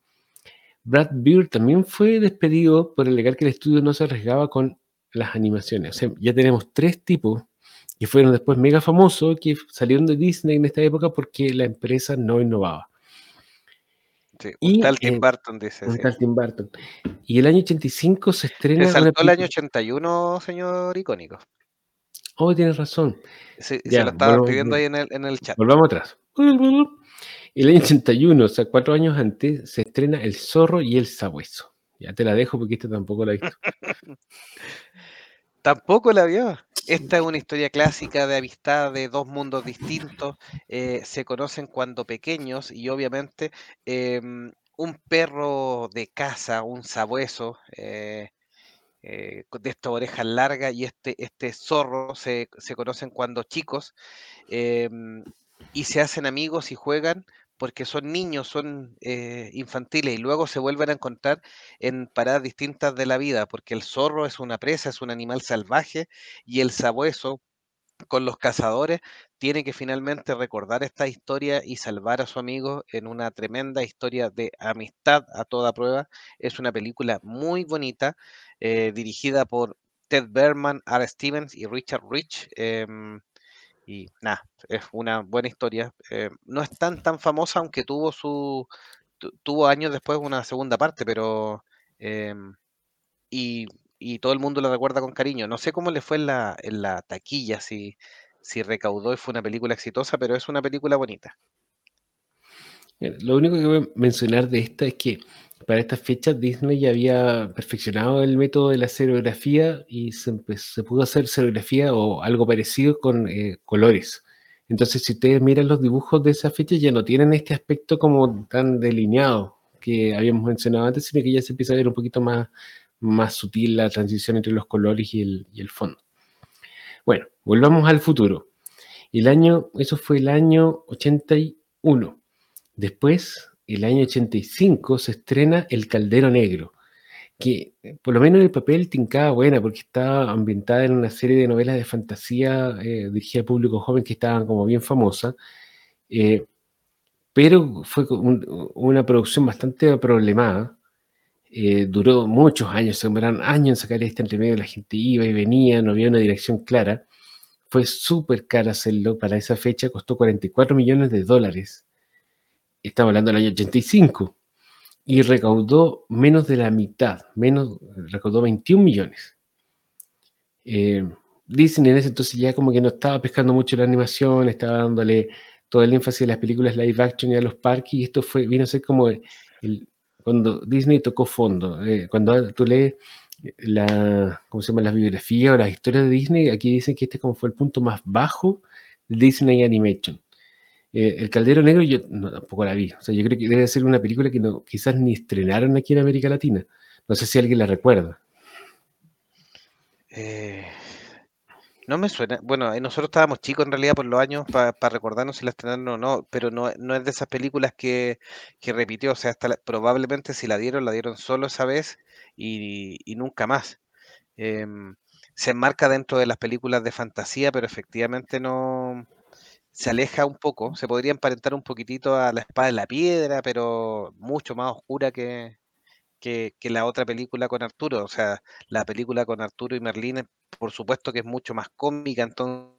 Brad Beard también fue despedido por alegar que el estudio no se arriesgaba con las animaciones. O sea, ya tenemos tres tipos que fueron después mega famosos, que salieron de Disney en esta época porque la empresa no innovaba. Sí, un Y, tal Tim eh, Burton, dice, un sí. tal Tim Burton. Y el año 85 se Se estrena una saltó el año película 81, señor Icónico. Oh, tienes razón. Sí, se Ya, lo estaban volvamos, pidiendo ahí en el, en el chat. volvamos atrás. El año 81, o sea, cuatro años antes, se estrena El zorro y el sabueso. Ya te la dejo porque esta tampoco la he visto. <laughs> Tampoco la vio. Esta es una historia clásica de amistad de dos mundos distintos. eh, se conocen cuando pequeños y obviamente em, un perro de casa, un sabueso, eh, eh, de estas orejas largas y este, este zorro se, se conocen cuando chicos em, y se hacen amigos y juegan porque son niños, son eh, infantiles y luego se vuelven a encontrar en paradas distintas de la vida, porque el zorro es una presa, es un animal salvaje y el sabueso con los cazadores tiene que finalmente recordar esta historia y salvar a su amigo en una tremenda historia de amistad a toda prueba. Es una película muy bonita, eh, dirigida por Ted Berman, R. Stevens y Richard Rich. em, y nada, es una buena historia. eh, no es tan tan famosa, aunque tuvo su tu- tuvo años después una segunda parte, pero em, y, y todo el mundo la recuerda con cariño. No sé cómo le fue en la, en la taquilla, si, si recaudó y fue una película exitosa, pero es una película bonita. Lo único que voy a mencionar de esta es que para estas fechas Disney ya había perfeccionado el método de la serigrafía y se, se pudo hacer serigrafía o algo parecido con eh, colores. Entonces, si ustedes miran los dibujos de esa fecha, ya no tienen este aspecto como tan delineado que habíamos mencionado antes, sino que ya se empieza a ver un poquito más, más sutil la transición entre los colores y el, y el fondo. Bueno, volvamos al futuro. El año, eso fue el año 81. Después, el año 85, se estrena El Caldero Negro, que eh, por lo menos en el papel tincaba buena, porque estaba ambientada en una serie de novelas de fantasía eh, dirigida al público joven que estaban como bien famosas, eh, pero fue una producción bastante problemada. Eh, duró muchos años, se demoraron años en sacar esta entre medio, la gente iba y venía, no había una dirección clara. Fue súper caro hacerlo para esa fecha, costó 44 millones de dólares. Estamos hablando del año 85. Y recaudó menos de la mitad, menos, recaudó 21 millones. Eh, Disney en ese entonces ya como que no estaba pescando mucho la animación, estaba dándole todo el énfasis a las películas live action y a los parques, y esto fue, vino a ser como el- cuando Disney tocó fondo. Eh, cuando tú lees la, ¿cómo se llama? las biografías o las historias de Disney, aquí dicen que este como fue el punto más bajo de Disney Animation. Eh, el Caldero Negro yo tampoco la vi. O sea, yo creo que debe ser una película que quizás ni estrenaron aquí en América Latina. No sé si alguien la recuerda. Eh, no me suena. Bueno, eh, nosotros estábamos chicos en realidad por los años para recordarnos si la estrenaron o no, pero no, no es de esas películas que, que repitió. O sea, hasta probablemente si la dieron, la dieron solo esa vez y, y nunca más. Em, se enmarca dentro de las películas de fantasía, pero efectivamente no se aleja un poco. Se podría emparentar un poquitito a La Espada de la Piedra, pero mucho más oscura que, que, que la otra película con Arturo. O sea, la película con Arturo y Merlín, por supuesto que es mucho más cómica, entonces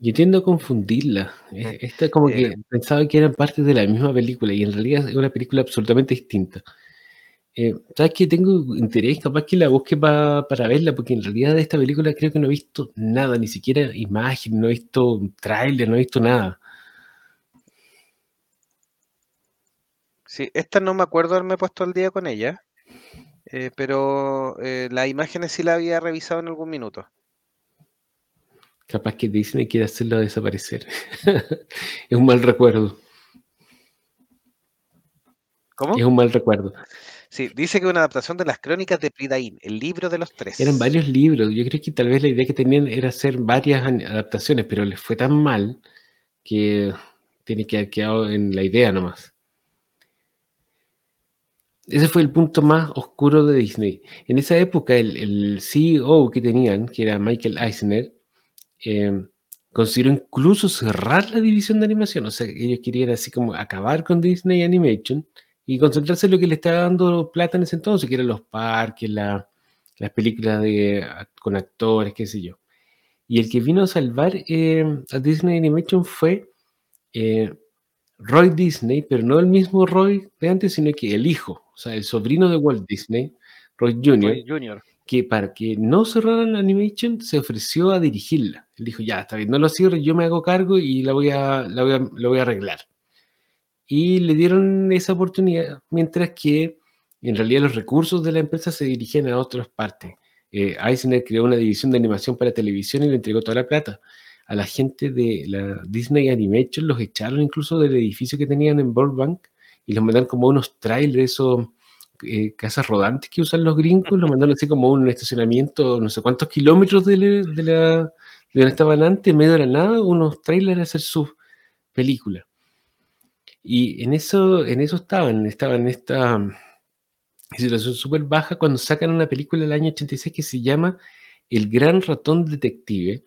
Yo tiendo a confundirla. Eh, Esta como que eh, pensaba que eran partes de la misma película y en realidad es una película absolutamente distinta. Eh, ¿Sabes que Tengo interés, capaz que la busque pa- para verla, porque en realidad de esta película creo que no he visto nada, ni siquiera imagen, no he visto tráiler, no he visto nada. sí, esta no me acuerdo haberme puesto al día con ella, eh, pero eh, las imágenes sí la había revisado en algún minuto. Capaz que Disney quiere hacerlo desaparecer. <laughs> Es un mal recuerdo, ¿Cómo? es un mal recuerdo. Sí, dice que es una adaptación de las crónicas de Pridain, el libro de los tres. Eran varios libros. Yo creo que tal vez la idea que tenían era hacer varias adaptaciones, pero les fue tan mal que tiene que haber quedado en la idea nomás. Ese fue el punto más oscuro de Disney. En esa época, el, CEO que tenían, que era Michael Eisner, eh, consideró incluso cerrar la división de animación. O sea, ellos querían así como acabar con Disney Animation y concentrarse en lo que le estaba dando plata en ese entonces, que eran los parques, la- las películas de, con actores, qué sé yo. Y el que vino a salvar eh, a Disney Animation fue eh, Roy Disney, pero no el mismo Roy de antes, sino que el hijo, o sea, el sobrino de Walt Disney, Roy Jr., Roy Jr. que para que no cerraran la animation se ofreció a dirigirla. Él dijo, ya, está bien, no lo cierre, yo me hago cargo y la voy a, la voy a, lo voy a arreglar. Y le dieron esa oportunidad, mientras que en realidad los recursos de la empresa se dirigían a otras partes. Eh, Eisner creó una división de animación para televisión y le entregó toda la plata. A la gente de la Disney Animation los echaron incluso del edificio que tenían en Burbank y los mandaron como unos trailers, esos eh, casas rodantes que usan los gringos, los mandaron así como un estacionamiento, no sé cuántos kilómetros de, la, de, la, de donde estaban antes, medio de la nada, unos trailers a hacer sus películas. Y en eso, en eso estaban, estaban en esta situación súper baja cuando sacan una película del año 86 que se llama El Gran Ratón Detective,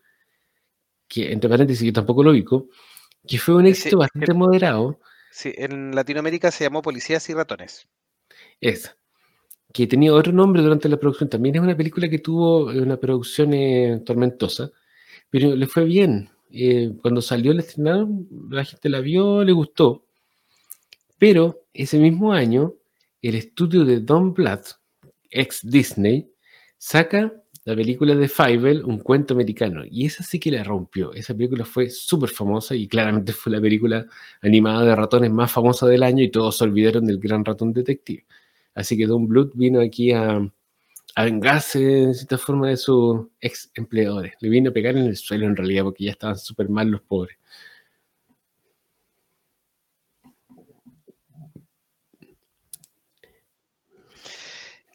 que entre paréntesis yo tampoco lo ubico, que fue un éxito bastante moderado. Sí, en Latinoamérica se llamó Policías y Ratones. Esa. Que tenía otro nombre durante la producción. También es una película que tuvo una producción eh, tormentosa, pero le fue bien. Eh, cuando salió el estrenaron, la gente la vio, le gustó. Pero ese mismo año el estudio de Don Blatt, ex Disney, saca la película de Fievel, un cuento americano. Y esa sí que la rompió. Esa película fue súper famosa y claramente fue la película animada de ratones más famosa del año y todos se olvidaron del gran ratón detective. Así que Don Bluth vino aquí a, a vengarse en cierta forma de sus ex empleadores. Le vino a pegar en el suelo en realidad porque ya estaban súper mal los pobres.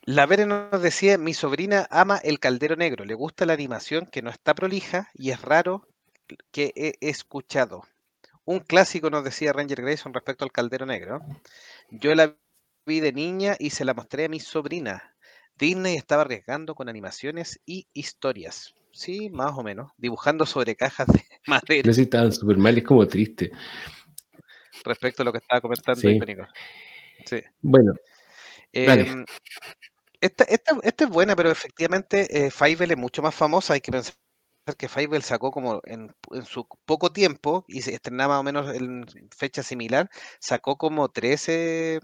La Vere nos decía, mi sobrina ama el caldero negro, le gusta la animación que no está prolija y es raro que he escuchado. Un clásico nos decía Ranger Grayson respecto al caldero negro. Yo la vi de niña y se la mostré a mi sobrina. Disney estaba arriesgando con animaciones y historias. Sí, más o menos. Dibujando sobre cajas de <laughs> madera. No sé si estaban súper mal, es como triste. Respecto a lo que estaba comentando sí. Sí. Bueno. Eh, esta, esta, esta, es buena, pero efectivamente eh, es mucho más famosa. Hay que pensar que Fievel sacó como en, en, su poco tiempo y se estrenaba más o menos en fecha similar, sacó como 13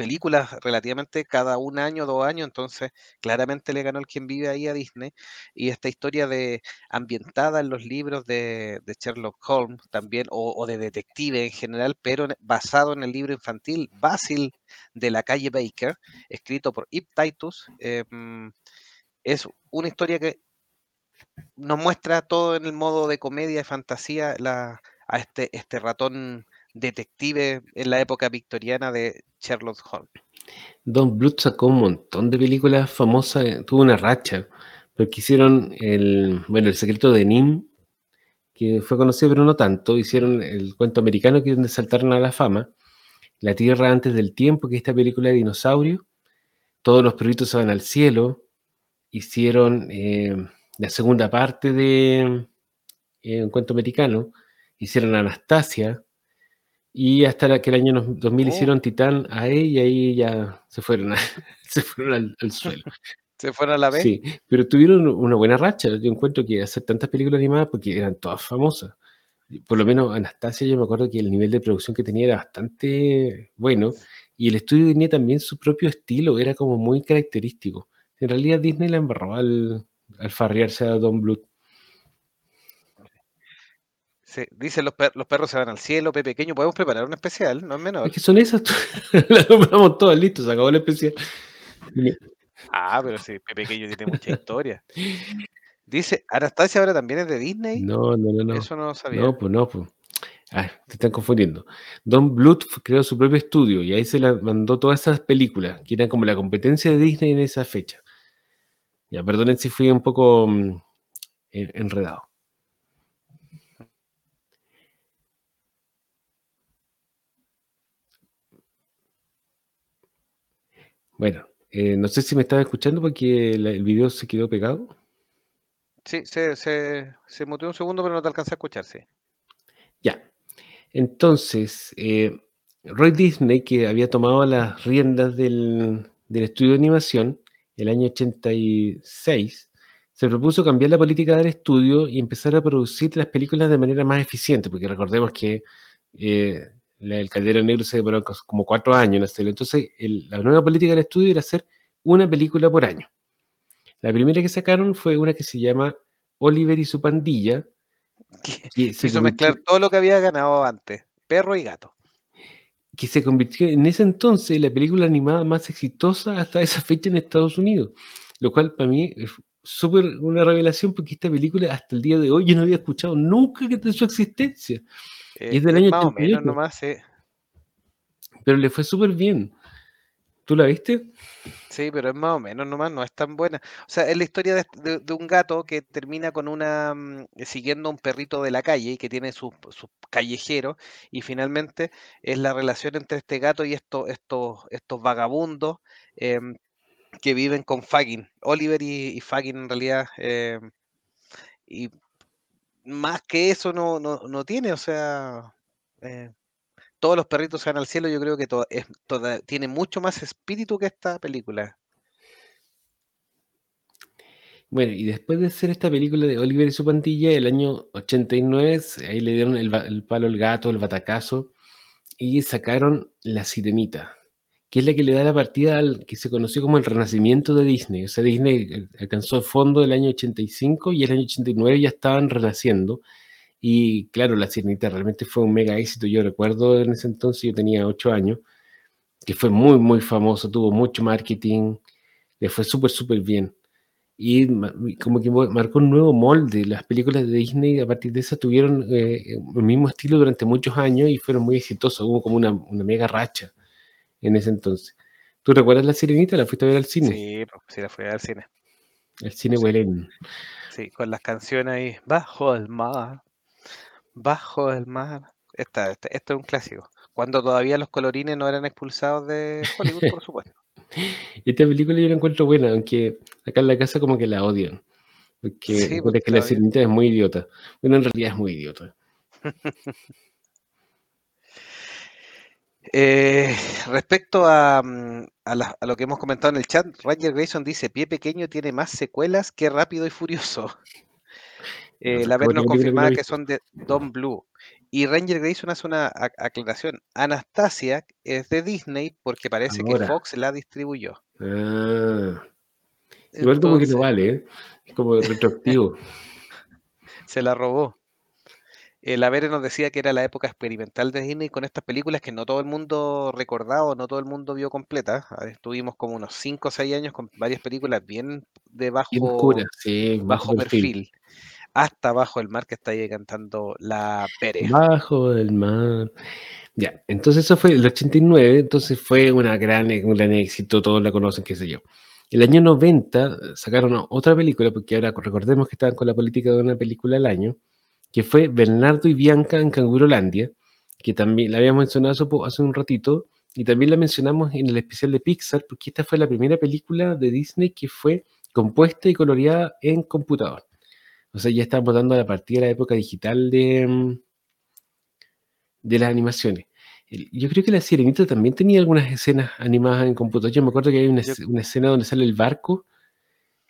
películas relativamente cada un año, dos años, entonces claramente le ganó el quien vive ahí a Disney. Y esta historia de ambientada en los libros de, Sherlock Holmes también, o, de detective en general, pero basado en el libro infantil Basil de la calle Baker, escrito por Ip Titus, eh, es una historia que nos muestra todo en el modo de comedia y fantasía a este, este ratón detective en la época victoriana de Sherlock Holmes. Don Bluth sacó un montón de películas famosas, eh, tuvo una racha, porque hicieron el, bueno, el secreto de Nim, que fue conocido pero no tanto, hicieron el cuento americano que es donde saltaron a la fama, La Tierra antes del tiempo, que es esta película de dinosaurio, todos los perritos se van al cielo, hicieron eh, la segunda parte de eh, un cuento americano, hicieron Anastasia, y hasta que el año 2000 oh. hicieron Titán a y ahí ya se fueron, a, <laughs> se fueron al, al, suelo. <laughs> ¿Se fueron a la B? Sí, pero tuvieron una buena racha. Yo encuentro que hacer tantas películas animadas porque eran todas famosas. Por lo menos Anastasia, yo me acuerdo que el nivel de producción que tenía era bastante bueno y el estudio tenía también su propio estilo, era como muy característico. En realidad Disney la embarró al, al farrearse a Don Bluth. Sí, dicen los, per los, perros se van al cielo, Pepe Pequeño. Podemos preparar un especial, no es menor. Es que son esas, <laughs> las nombramos todas, listo, se acabó el especial. Ah, pero sí, Pepe Pequeño tiene mucha historia. <laughs> Dice, ¿Anastasia ahora también es de Disney? No, no, no. no. Eso no lo sabía. No, pues no, pues. Ah, te están confundiendo. Don Bluth creó su propio estudio y ahí se le mandó todas esas películas, que eran como la competencia de Disney en esa fecha. Ya, perdonen si fui un poco um, enredado. Bueno, eh, no sé si me estaba escuchando porque el video se quedó pegado. Sí, se, se, se muteó un segundo, pero no te alcancé a escuchar, sí. Ya. Entonces, eh, Roy Disney, que había tomado las riendas del, del estudio de animación el año 86, se propuso cambiar la política del estudio y empezar a producir las películas de manera más eficiente, porque recordemos que eh, el Caldero Negro se demoró como cuatro años en hacerlo. Entonces, la nueva política del estudio era hacer una película por año. La primera que sacaron fue una que se llama Oliver y su pandilla. Que <laughs> se hizo mezclar todo lo que había ganado antes, perro y gato. Que se convirtió en ese entonces en la película animada más exitosa hasta esa fecha en Estados Unidos. Lo cual para mí es súper una revelación porque esta película hasta el día de hoy yo no había escuchado nunca que de su existencia. Y es del año más o menos nomás, Pero le fue súper bien. ¿Tú la viste? Sí, pero es más o menos nomás, no es tan buena. O sea, es la historia de, un gato que termina con una. Mm, siguiendo a un perrito de la calle y que tiene sus su callejeros, y finalmente es la relación entre este gato y estos, estos, estos vagabundos em, que viven con Fagin. Oliver y, y Fagin en realidad. Em, y más que eso no, no, no tiene, o sea. Eh, todos los perritos se van al cielo, yo creo que es, tiene mucho más espíritu que esta película. Bueno, y después de hacer esta película de Oliver y su pantilla, el año 89, ahí le dieron el, palo al gato, el batacazo, y sacaron La Sirenita, que es la que le da la partida al que se conoció como el renacimiento de Disney. O sea, Disney eh, alcanzó el fondo del año 85 y el año 89 ya estaban renaciendo. Y claro, La Sirenita realmente fue un mega éxito. Yo recuerdo en ese entonces, yo tenía ocho años, que fue muy, muy famoso, tuvo mucho marketing, le fue súper, súper bien. Y como que marcó un nuevo molde. Las películas de Disney a partir de eso tuvieron eh, el mismo estilo durante muchos años y fueron muy exitosas. Hubo como una, mega racha en ese entonces. ¿Tú recuerdas La Sirenita? ¿La fuiste a ver al cine? Sí, sí la fui a ver al cine. El cine sí. Sí, con las canciones ahí, bajo el mar. Bajo el mar. Esta, este, esto es un clásico. Cuando todavía los colorines no eran expulsados de Hollywood, por supuesto. <laughs> Esta película yo la encuentro buena, aunque acá en la casa como que la odian. Porque, porque la sirenita es muy idiota. Bueno, en realidad es muy idiota. <laughs> Eh, respecto a, mm, a, a, lo que hemos comentado en el chat, Ranger Grayson dice, pie pequeño tiene más secuelas que rápido y furioso. <laughs> Eh, la vez nos confirmaba que son de Don Blue. Y Ranger Grayson hace una aclaración. Anastasia es de Disney porque parece que Fox la distribuyó. Ah. Igual como que no vale, ¿eh? es como retroactivo. <laughs> se la robó. El Avere nos decía que era la época experimental de Disney con estas películas que no todo el mundo recordaba, no todo el mundo vio completa. Estuvimos como unos 5 o 6 años con varias películas bien de bajo, bajo, perfil hasta Bajo el Mar, que está ahí cantando la Pérez. Bajo el Mar. Ya, entonces eso fue el 89, entonces fue una gran, un gran éxito, todos la conocen, qué sé yo. El año 90 sacaron otra película, porque ahora recordemos que estaban con la política de una película al año, que fue Bernardo y Bianca en Cangurolandia, que también la habíamos mencionado hace un ratito, y también la mencionamos en el especial de Pixar, porque esta fue la primera película de Disney que fue compuesta y coloreada en computador. O sea, ya estamos dando la partida de la época digital de, mm, de las animaciones. Yo creo que la Sirenita también tenía algunas escenas animadas en computador. Yo me acuerdo que hay una, escena donde sale el barco,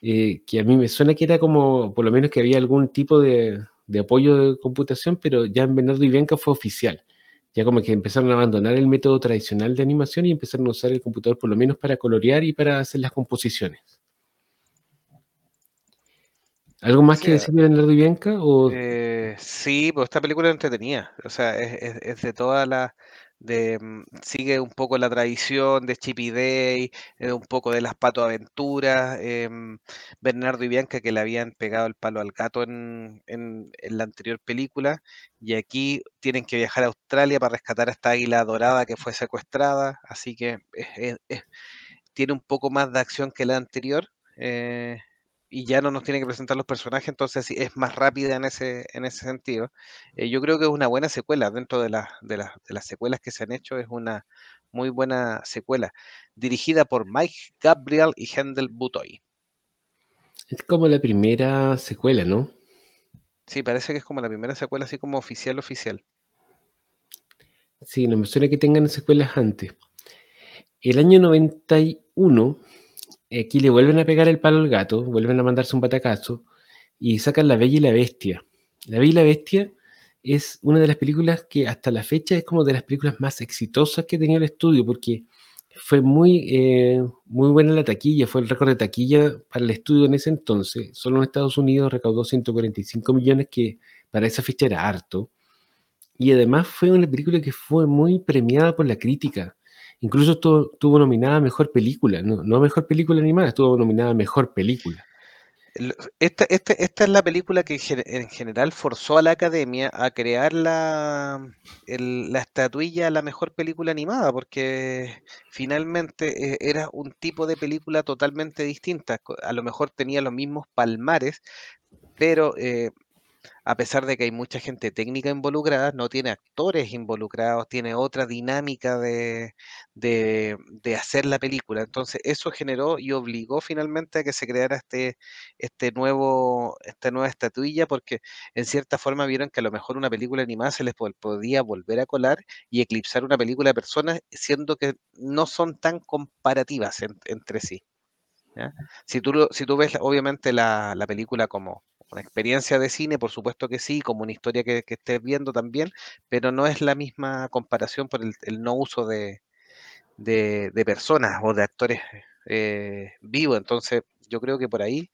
eh, que a mí me suena que era como, por lo menos que había algún tipo de, apoyo de computación, pero ya en Bernardo y Bianca fue oficial. Ya como que empezaron a abandonar el método tradicional de animación y empezaron a usar el computador por lo menos para colorear y para hacer las composiciones. ¿Algo más que decir de Leonardo y Bianca? O... Eh, sí, pues esta película es entretenida. O sea, es, de todas las. De, mm, sigue un poco la tradición de Chippy Day, eh, un poco de las Pato Aventuras, em, Bernardo y Bianca que le habían pegado el palo al gato en, en, la anterior película, y aquí tienen que viajar a Australia para rescatar a esta águila dorada que fue secuestrada, así que tiene un poco más de acción que la anterior. Eh, y ya no nos tiene que presentar los personajes, entonces es más rápida en ese, en ese sentido. Eh, yo creo que es una buena secuela, dentro de, de, de, las secuelas que se han hecho, es una muy buena secuela, dirigida por Mike Gabriel y Hendel Butoy. Es como la primera secuela, ¿no? Sí, parece que es como la primera secuela, así como oficial, oficial. Sí, no me suena que tengan secuelas antes. El año 91 aquí le vuelven a pegar el palo al gato, vuelven a mandarse un batacazo y sacan La Bella y la Bestia. La Bella y la Bestia es una de las películas que hasta la fecha es como de las películas más exitosas que tenía el estudio, porque fue muy, eh, muy buena la taquilla, fue el récord de taquilla para el estudio en ese entonces. Solo en Estados Unidos recaudó 145 millones, que para esa fecha era harto. Y además fue una película que fue muy premiada por la crítica. Incluso estuvo, nominada a Mejor Película, no, Mejor Película Animada, estuvo nominada Mejor Película. Esta, esta, esta, es la película que en general forzó a la academia a crear la, la estatuilla la mejor película animada, porque finalmente eh, era un tipo de película totalmente distinta. A lo mejor tenía los mismos palmares, pero eh, a pesar de que hay mucha gente técnica involucrada, no tiene actores involucrados, tiene otra dinámica de, hacer la película. Entonces, eso generó y obligó finalmente a que se creara este, este nuevo, esta nueva estatuilla, porque en cierta forma vieron que a lo mejor una película animada se les podía volver a colar y eclipsar una película de personas, siendo que no son tan comparativas entre sí. Si, tú, si tú ves, obviamente, la, la película como una experiencia de cine, por supuesto que sí, como una historia que, estés viendo también, pero no es la misma comparación por el, no uso de, personas o de actores eh, vivos. Entonces, yo creo que por ahí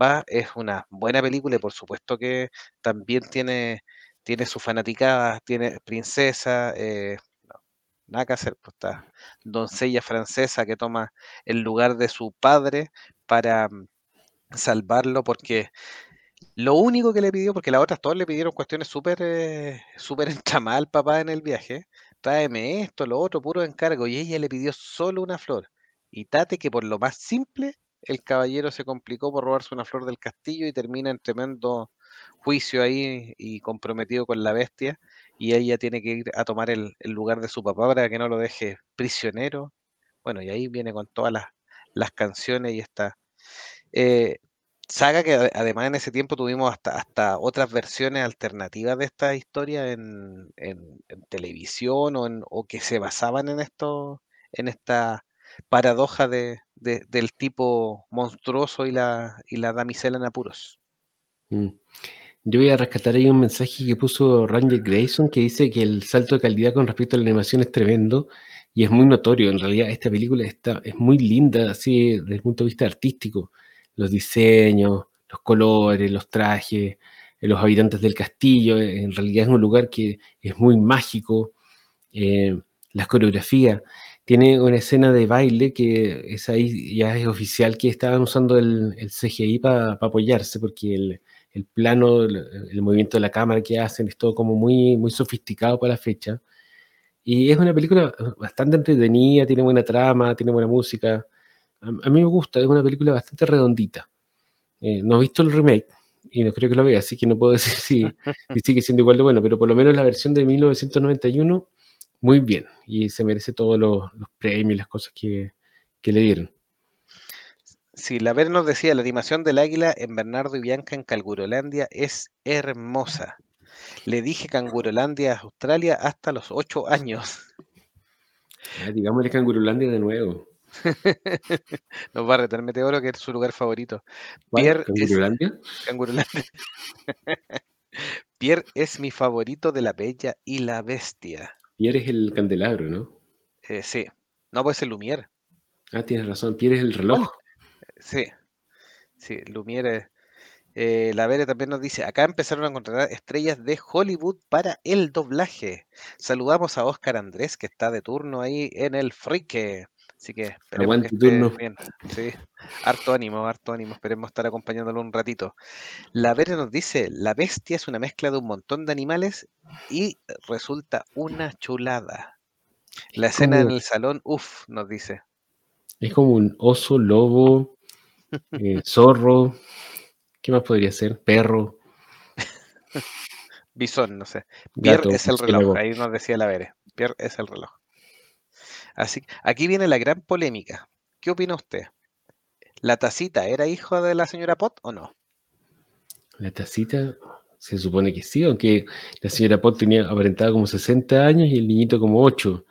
va, es una buena película y por supuesto que también tiene, tiene su fanaticada, tiene princesa, eh, nada que hacer, pues está doncella francesa que toma el lugar de su padre para mm, salvarlo porque lo único que le pidió, porque las otras todas le pidieron cuestiones súper eh, <laughs> súper entramadas al papá en el viaje, tráeme esto, lo otro, puro encargo, y ella le pidió solo una flor. Y tate que por lo más simple, el caballero se complicó por robarse una flor del castillo y termina en tremendo juicio ahí y comprometido con la bestia, y ella tiene que ir a tomar el, lugar de su papá para que no lo deje prisionero. Bueno, y ahí viene con todas las, las canciones y está. Eh, saga que además en ese tiempo tuvimos hasta, hasta otras versiones alternativas de esta historia en, televisión o, en, o que se basaban en esto, en esta paradoja de, del tipo monstruoso y la, y la damisela en apuros. Mm. Yo voy a rescatar ahí un mensaje que puso Ranger Grayson que dice que el salto de calidad con respecto a la animación es tremendo y es muy notorio. En realidad esta película está, es muy linda así desde el punto de vista artístico los diseños, los colores, los trajes, eh, los habitantes del castillo. Eh, en realidad es un lugar que es muy mágico. Eh, las coreografías. Tiene una escena de baile que es ahí, ya es oficial que estaban usando el, CGI para apoyarse, porque el, plano, el, movimiento de la cámara que hacen es todo como muy, muy sofisticado para la fecha. Y es una película bastante entretenida, tiene buena trama, tiene buena música. A, mí me gusta, es una película bastante redondita. Eh, no he visto el remake y no creo que lo vea, así que no puedo <laughs> decir si, sigue siendo igual de bueno, pero por lo menos la versión de 1991, muy bien. Y se merece todos los, premios y las cosas que, le dieron. Sí, la ver nos decía, la animación del águila en Bernardo y Bianca en Cangurolandia es hermosa. Le dije Cangurolandia Australia hasta los ocho años. Ah, digámosle Cangurolandia de nuevo. Nos va a retar Meteoro, que es su lugar favorito. Pierre ¿Cangurulandia? Es... <laughs> Pierre es mi favorito de la Bella y la Bestia. Pierre es el candelabro, ¿no? Eh, sí. No, puede ser Lumière. Ah, tienes razón. Pierre es el reloj. sí. Sí, Lumière. Eh, la Vere también nos dice, acá empezaron a encontrar estrellas de Hollywood para el doblaje. Saludamos a Oscar Andrés, que está de turno ahí en el Frique. Así que esperemos que esté bien. Sí, harto ánimo, harto ánimo. Esperemos estar acompañándolo un ratito. La Vera nos dice, la bestia es una mezcla de un montón de animales y resulta una chulada. La escena en el salón, uff, nos dice. Es como un oso, lobo, <laughs> eh, zorro. ¿Qué más podría ser? Perro. Bisón, no sé. Pierre es el reloj. Ahí nos decía la Vera. Pierre es el reloj. Así, aquí viene la gran polémica. ¿Qué opina usted? ¿La tacita era hijo de la señora Pot o no? La tacita se supone que sí, aunque la señora Pot tenía aparentaba como 60 años y el niñito como 8.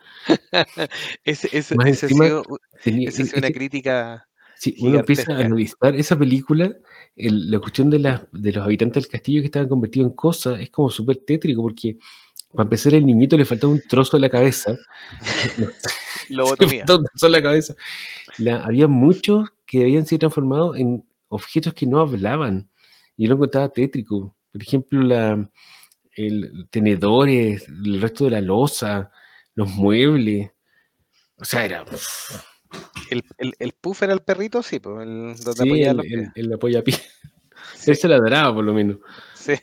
esa es una crítica Sí, uno empieza a analizar esa película, la cuestión de, de los habitantes del castillo que estaban convertidos en cosas es como súper tétrico porque para empezar el niñito le faltaba un trozo de la cabeza. <laughs> <laughs> Lo de la cabeza. había muchos que habían sido transformados en objetos que no hablaban. Y yo lo encontraba tétrico. Por ejemplo, la, el tenedores, el resto de la losa, los muebles. O sea, era. El, el, el puff era el perrito, sí, pues, el, sí, el, el, el apoyapié. Sí. Él se ladraba, por lo menos. Sí.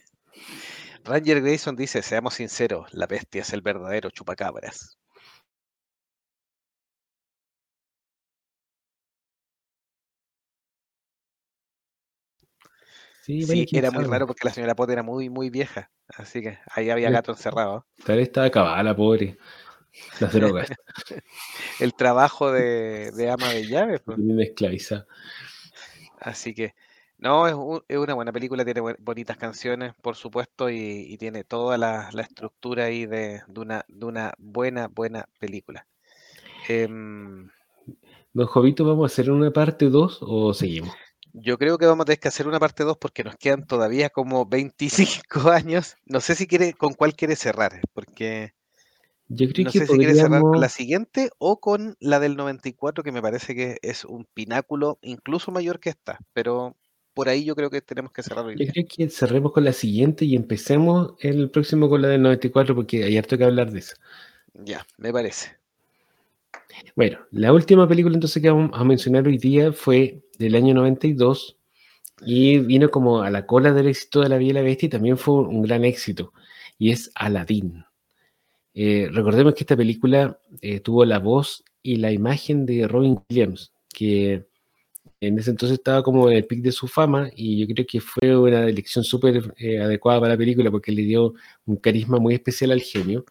Ranger Grayson dice: Seamos sinceros, la bestia es el verdadero chupacabras. Sí, era muy raro porque la señora Potter era muy, muy vieja. Así que ahí había gato encerrado. Tal vez estaba acabada la pobre. Las drogas. <laughs> el trabajo de, ama de llaves. Pues. esclaviza. Así que, no, es, una buena película, tiene bonitas canciones, por supuesto, y, tiene toda la, estructura ahí de, una, de una buena, buena película. Em, Don Jovito, ¿vamos a hacer una parte 2 o seguimos? Yo creo que vamos a tener que hacer una parte 2 porque nos quedan todavía como 25 <laughs> años. No sé si quiere, con cuál quiere cerrar, porque yo creo no que sé si quiere cerrar con la siguiente o con la del 94, que me parece que es un pináculo incluso mayor que esta, pero por ahí yo creo que tenemos que cerrar Yo creo que cerremos con la siguiente y empecemos el próximo con la del 94 porque hay harto que hablar de eso. Ya, me parece. Bueno, la última película entonces que vamos a mencionar hoy día fue del año 92 y vino como a la cola del éxito de La Bella y la Bestia y también fue un gran éxito y es Aladdin. Eh, recordemos que esta película eh, tuvo la voz y la imagen de Robin Williams, que en ese entonces estaba como en el pic de su fama y yo creo que fue una elección súper eh, adecuada para la película porque le dio un carisma muy especial al genio.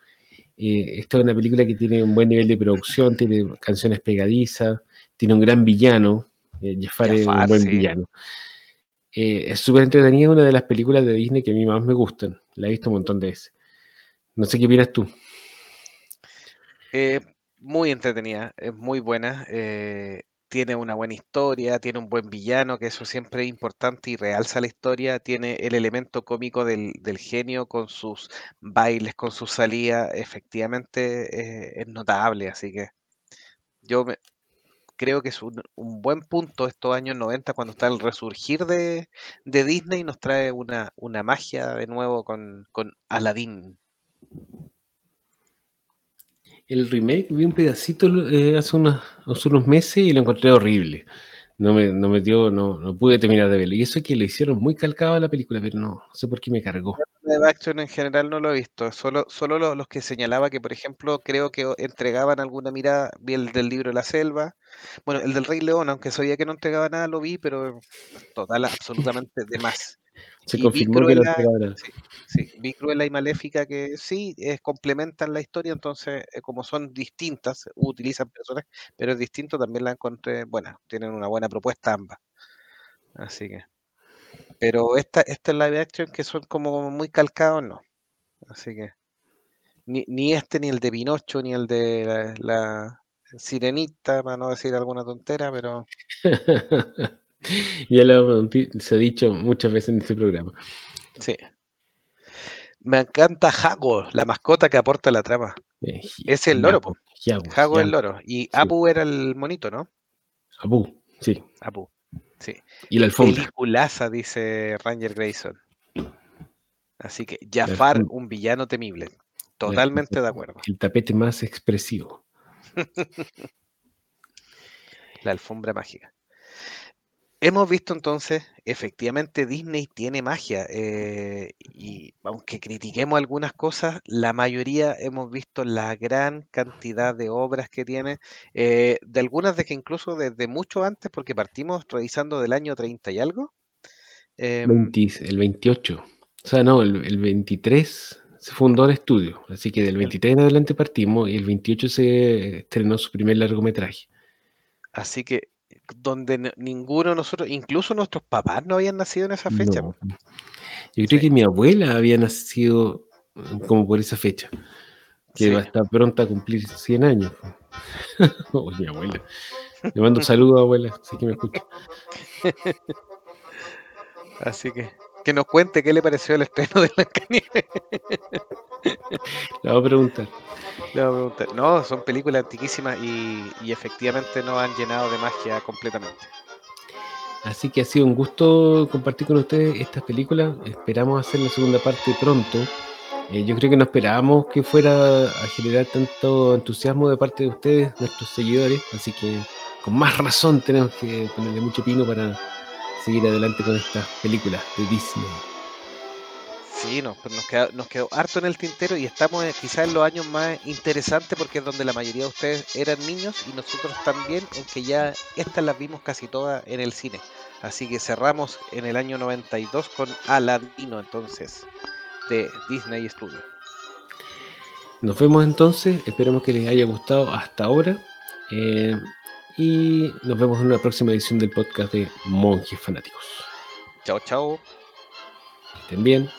Esta es una película que tiene un buen nivel de producción, tiene canciones pegadizas, tiene un gran villano, eh, Jafar, es un buen villano. Eh, es súper entretenida, una de las películas de Disney que a mí más me gustan. La he visto un montón de veces. No sé qué opinas tú. Eh, muy entretenida, es muy buena. Tiene una buena historia, tiene un buen villano, que eso siempre es importante y realza la historia. Tiene el elemento cómico del, genio con sus bailes, con su salida. Efectivamente es notable, así que yo creo que es un, buen punto estos años 90 cuando está el resurgir de, Disney y nos trae una, una magia de nuevo con, con Aladdin. El remake vi un pedacito eh, hace, hace, unos meses y lo encontré horrible no me, no me dio, no, no pude terminar de verlo. Y eso es que le hicieron muy calcado a la película, pero no, sé por qué me cargó. De action en general no lo he visto, solo, solo los, que señalaba que, por ejemplo, creo que entregaban alguna mirada, vi el del libro la selva, bueno, el del Rey León, aunque sabía que no entregaba nada, lo vi, pero total, absolutamente de más. Se confirmó que sí, vi Cruella y Maléfica que sí complementan la historia, entonces eh, como son distintas, utilizan personas, pero es distinto, también la encontré buena, tienen una buena propuesta ambas. Así que. Pero esta, esta es live action que son como muy calcados, no. Así que. Ni, este, ni el de Pinocho, ni el de la, Sirenita, para no decir alguna tontera, pero. <laughs> ya lo se ha dicho muchas veces en este programa. Sí. Me encanta Jago, la mascota que aporta la trama. Eh, es el loro, Jago, es el loro. Y Apu era el monito, ¿no? Apu, sí. Apu, sí. Y la alfombra. Peliculaza, dice Ranger Grayson. Así que Jafar, un villano temible. Totalmente de acuerdo. El tapete más expresivo. <laughs> la alfombra mágica. Hemos visto entonces, efectivamente, Disney tiene magia. Eh, y aunque critiquemos algunas cosas, la mayoría hemos visto la gran cantidad de obras que tiene, eh, de algunas de que incluso desde mucho antes, porque partimos revisando del año 30 y algo. Em, el 28. O sea, no, el, el, 23 se fundó el estudio, así que del 23 en adelante partimos y el 28 se estrenó su primer largometraje. Así que donde ninguno de nosotros, incluso nuestros papás no habían nacido en esa fecha. Yo creo que mi abuela había nacido mm, como por esa fecha, que va a estar pronta a cumplir 100 años. <laughs> oh, mi abuela. Le mando un saludo, abuela, sé que me escucha. <laughs> Así que que nos cuente qué le pareció el estreno de Blancanieves. Le voy a preguntar. Le voy a preguntar. No, son películas antiquísimas y, y efectivamente nos han llenado de magia completamente. Así que ha sido un gusto compartir con ustedes estas películas. Esperamos hacer la segunda parte pronto. Eh, yo creo que no esperábamos que fuera a generar tanto entusiasmo de parte de ustedes, nuestros seguidores. Así que con más razón tenemos que ponerle mucho pino para seguir adelante con estas películas de Disney. Sí, no, nos, quedó, nos quedó harto en el tintero y estamos eh, quizás en los años más interesantes porque es donde la mayoría de ustedes eran niños y nosotros también, en que ya estas las vimos casi todas en el cine. Así que cerramos en el año 92 con Aladino, entonces, de Disney Studio. Nos vemos entonces, esperemos que les haya gustado hasta ahora. Eh, y nos vemos en una próxima edición del podcast de Monjes Fanáticos. Chao, chao. Estén bien.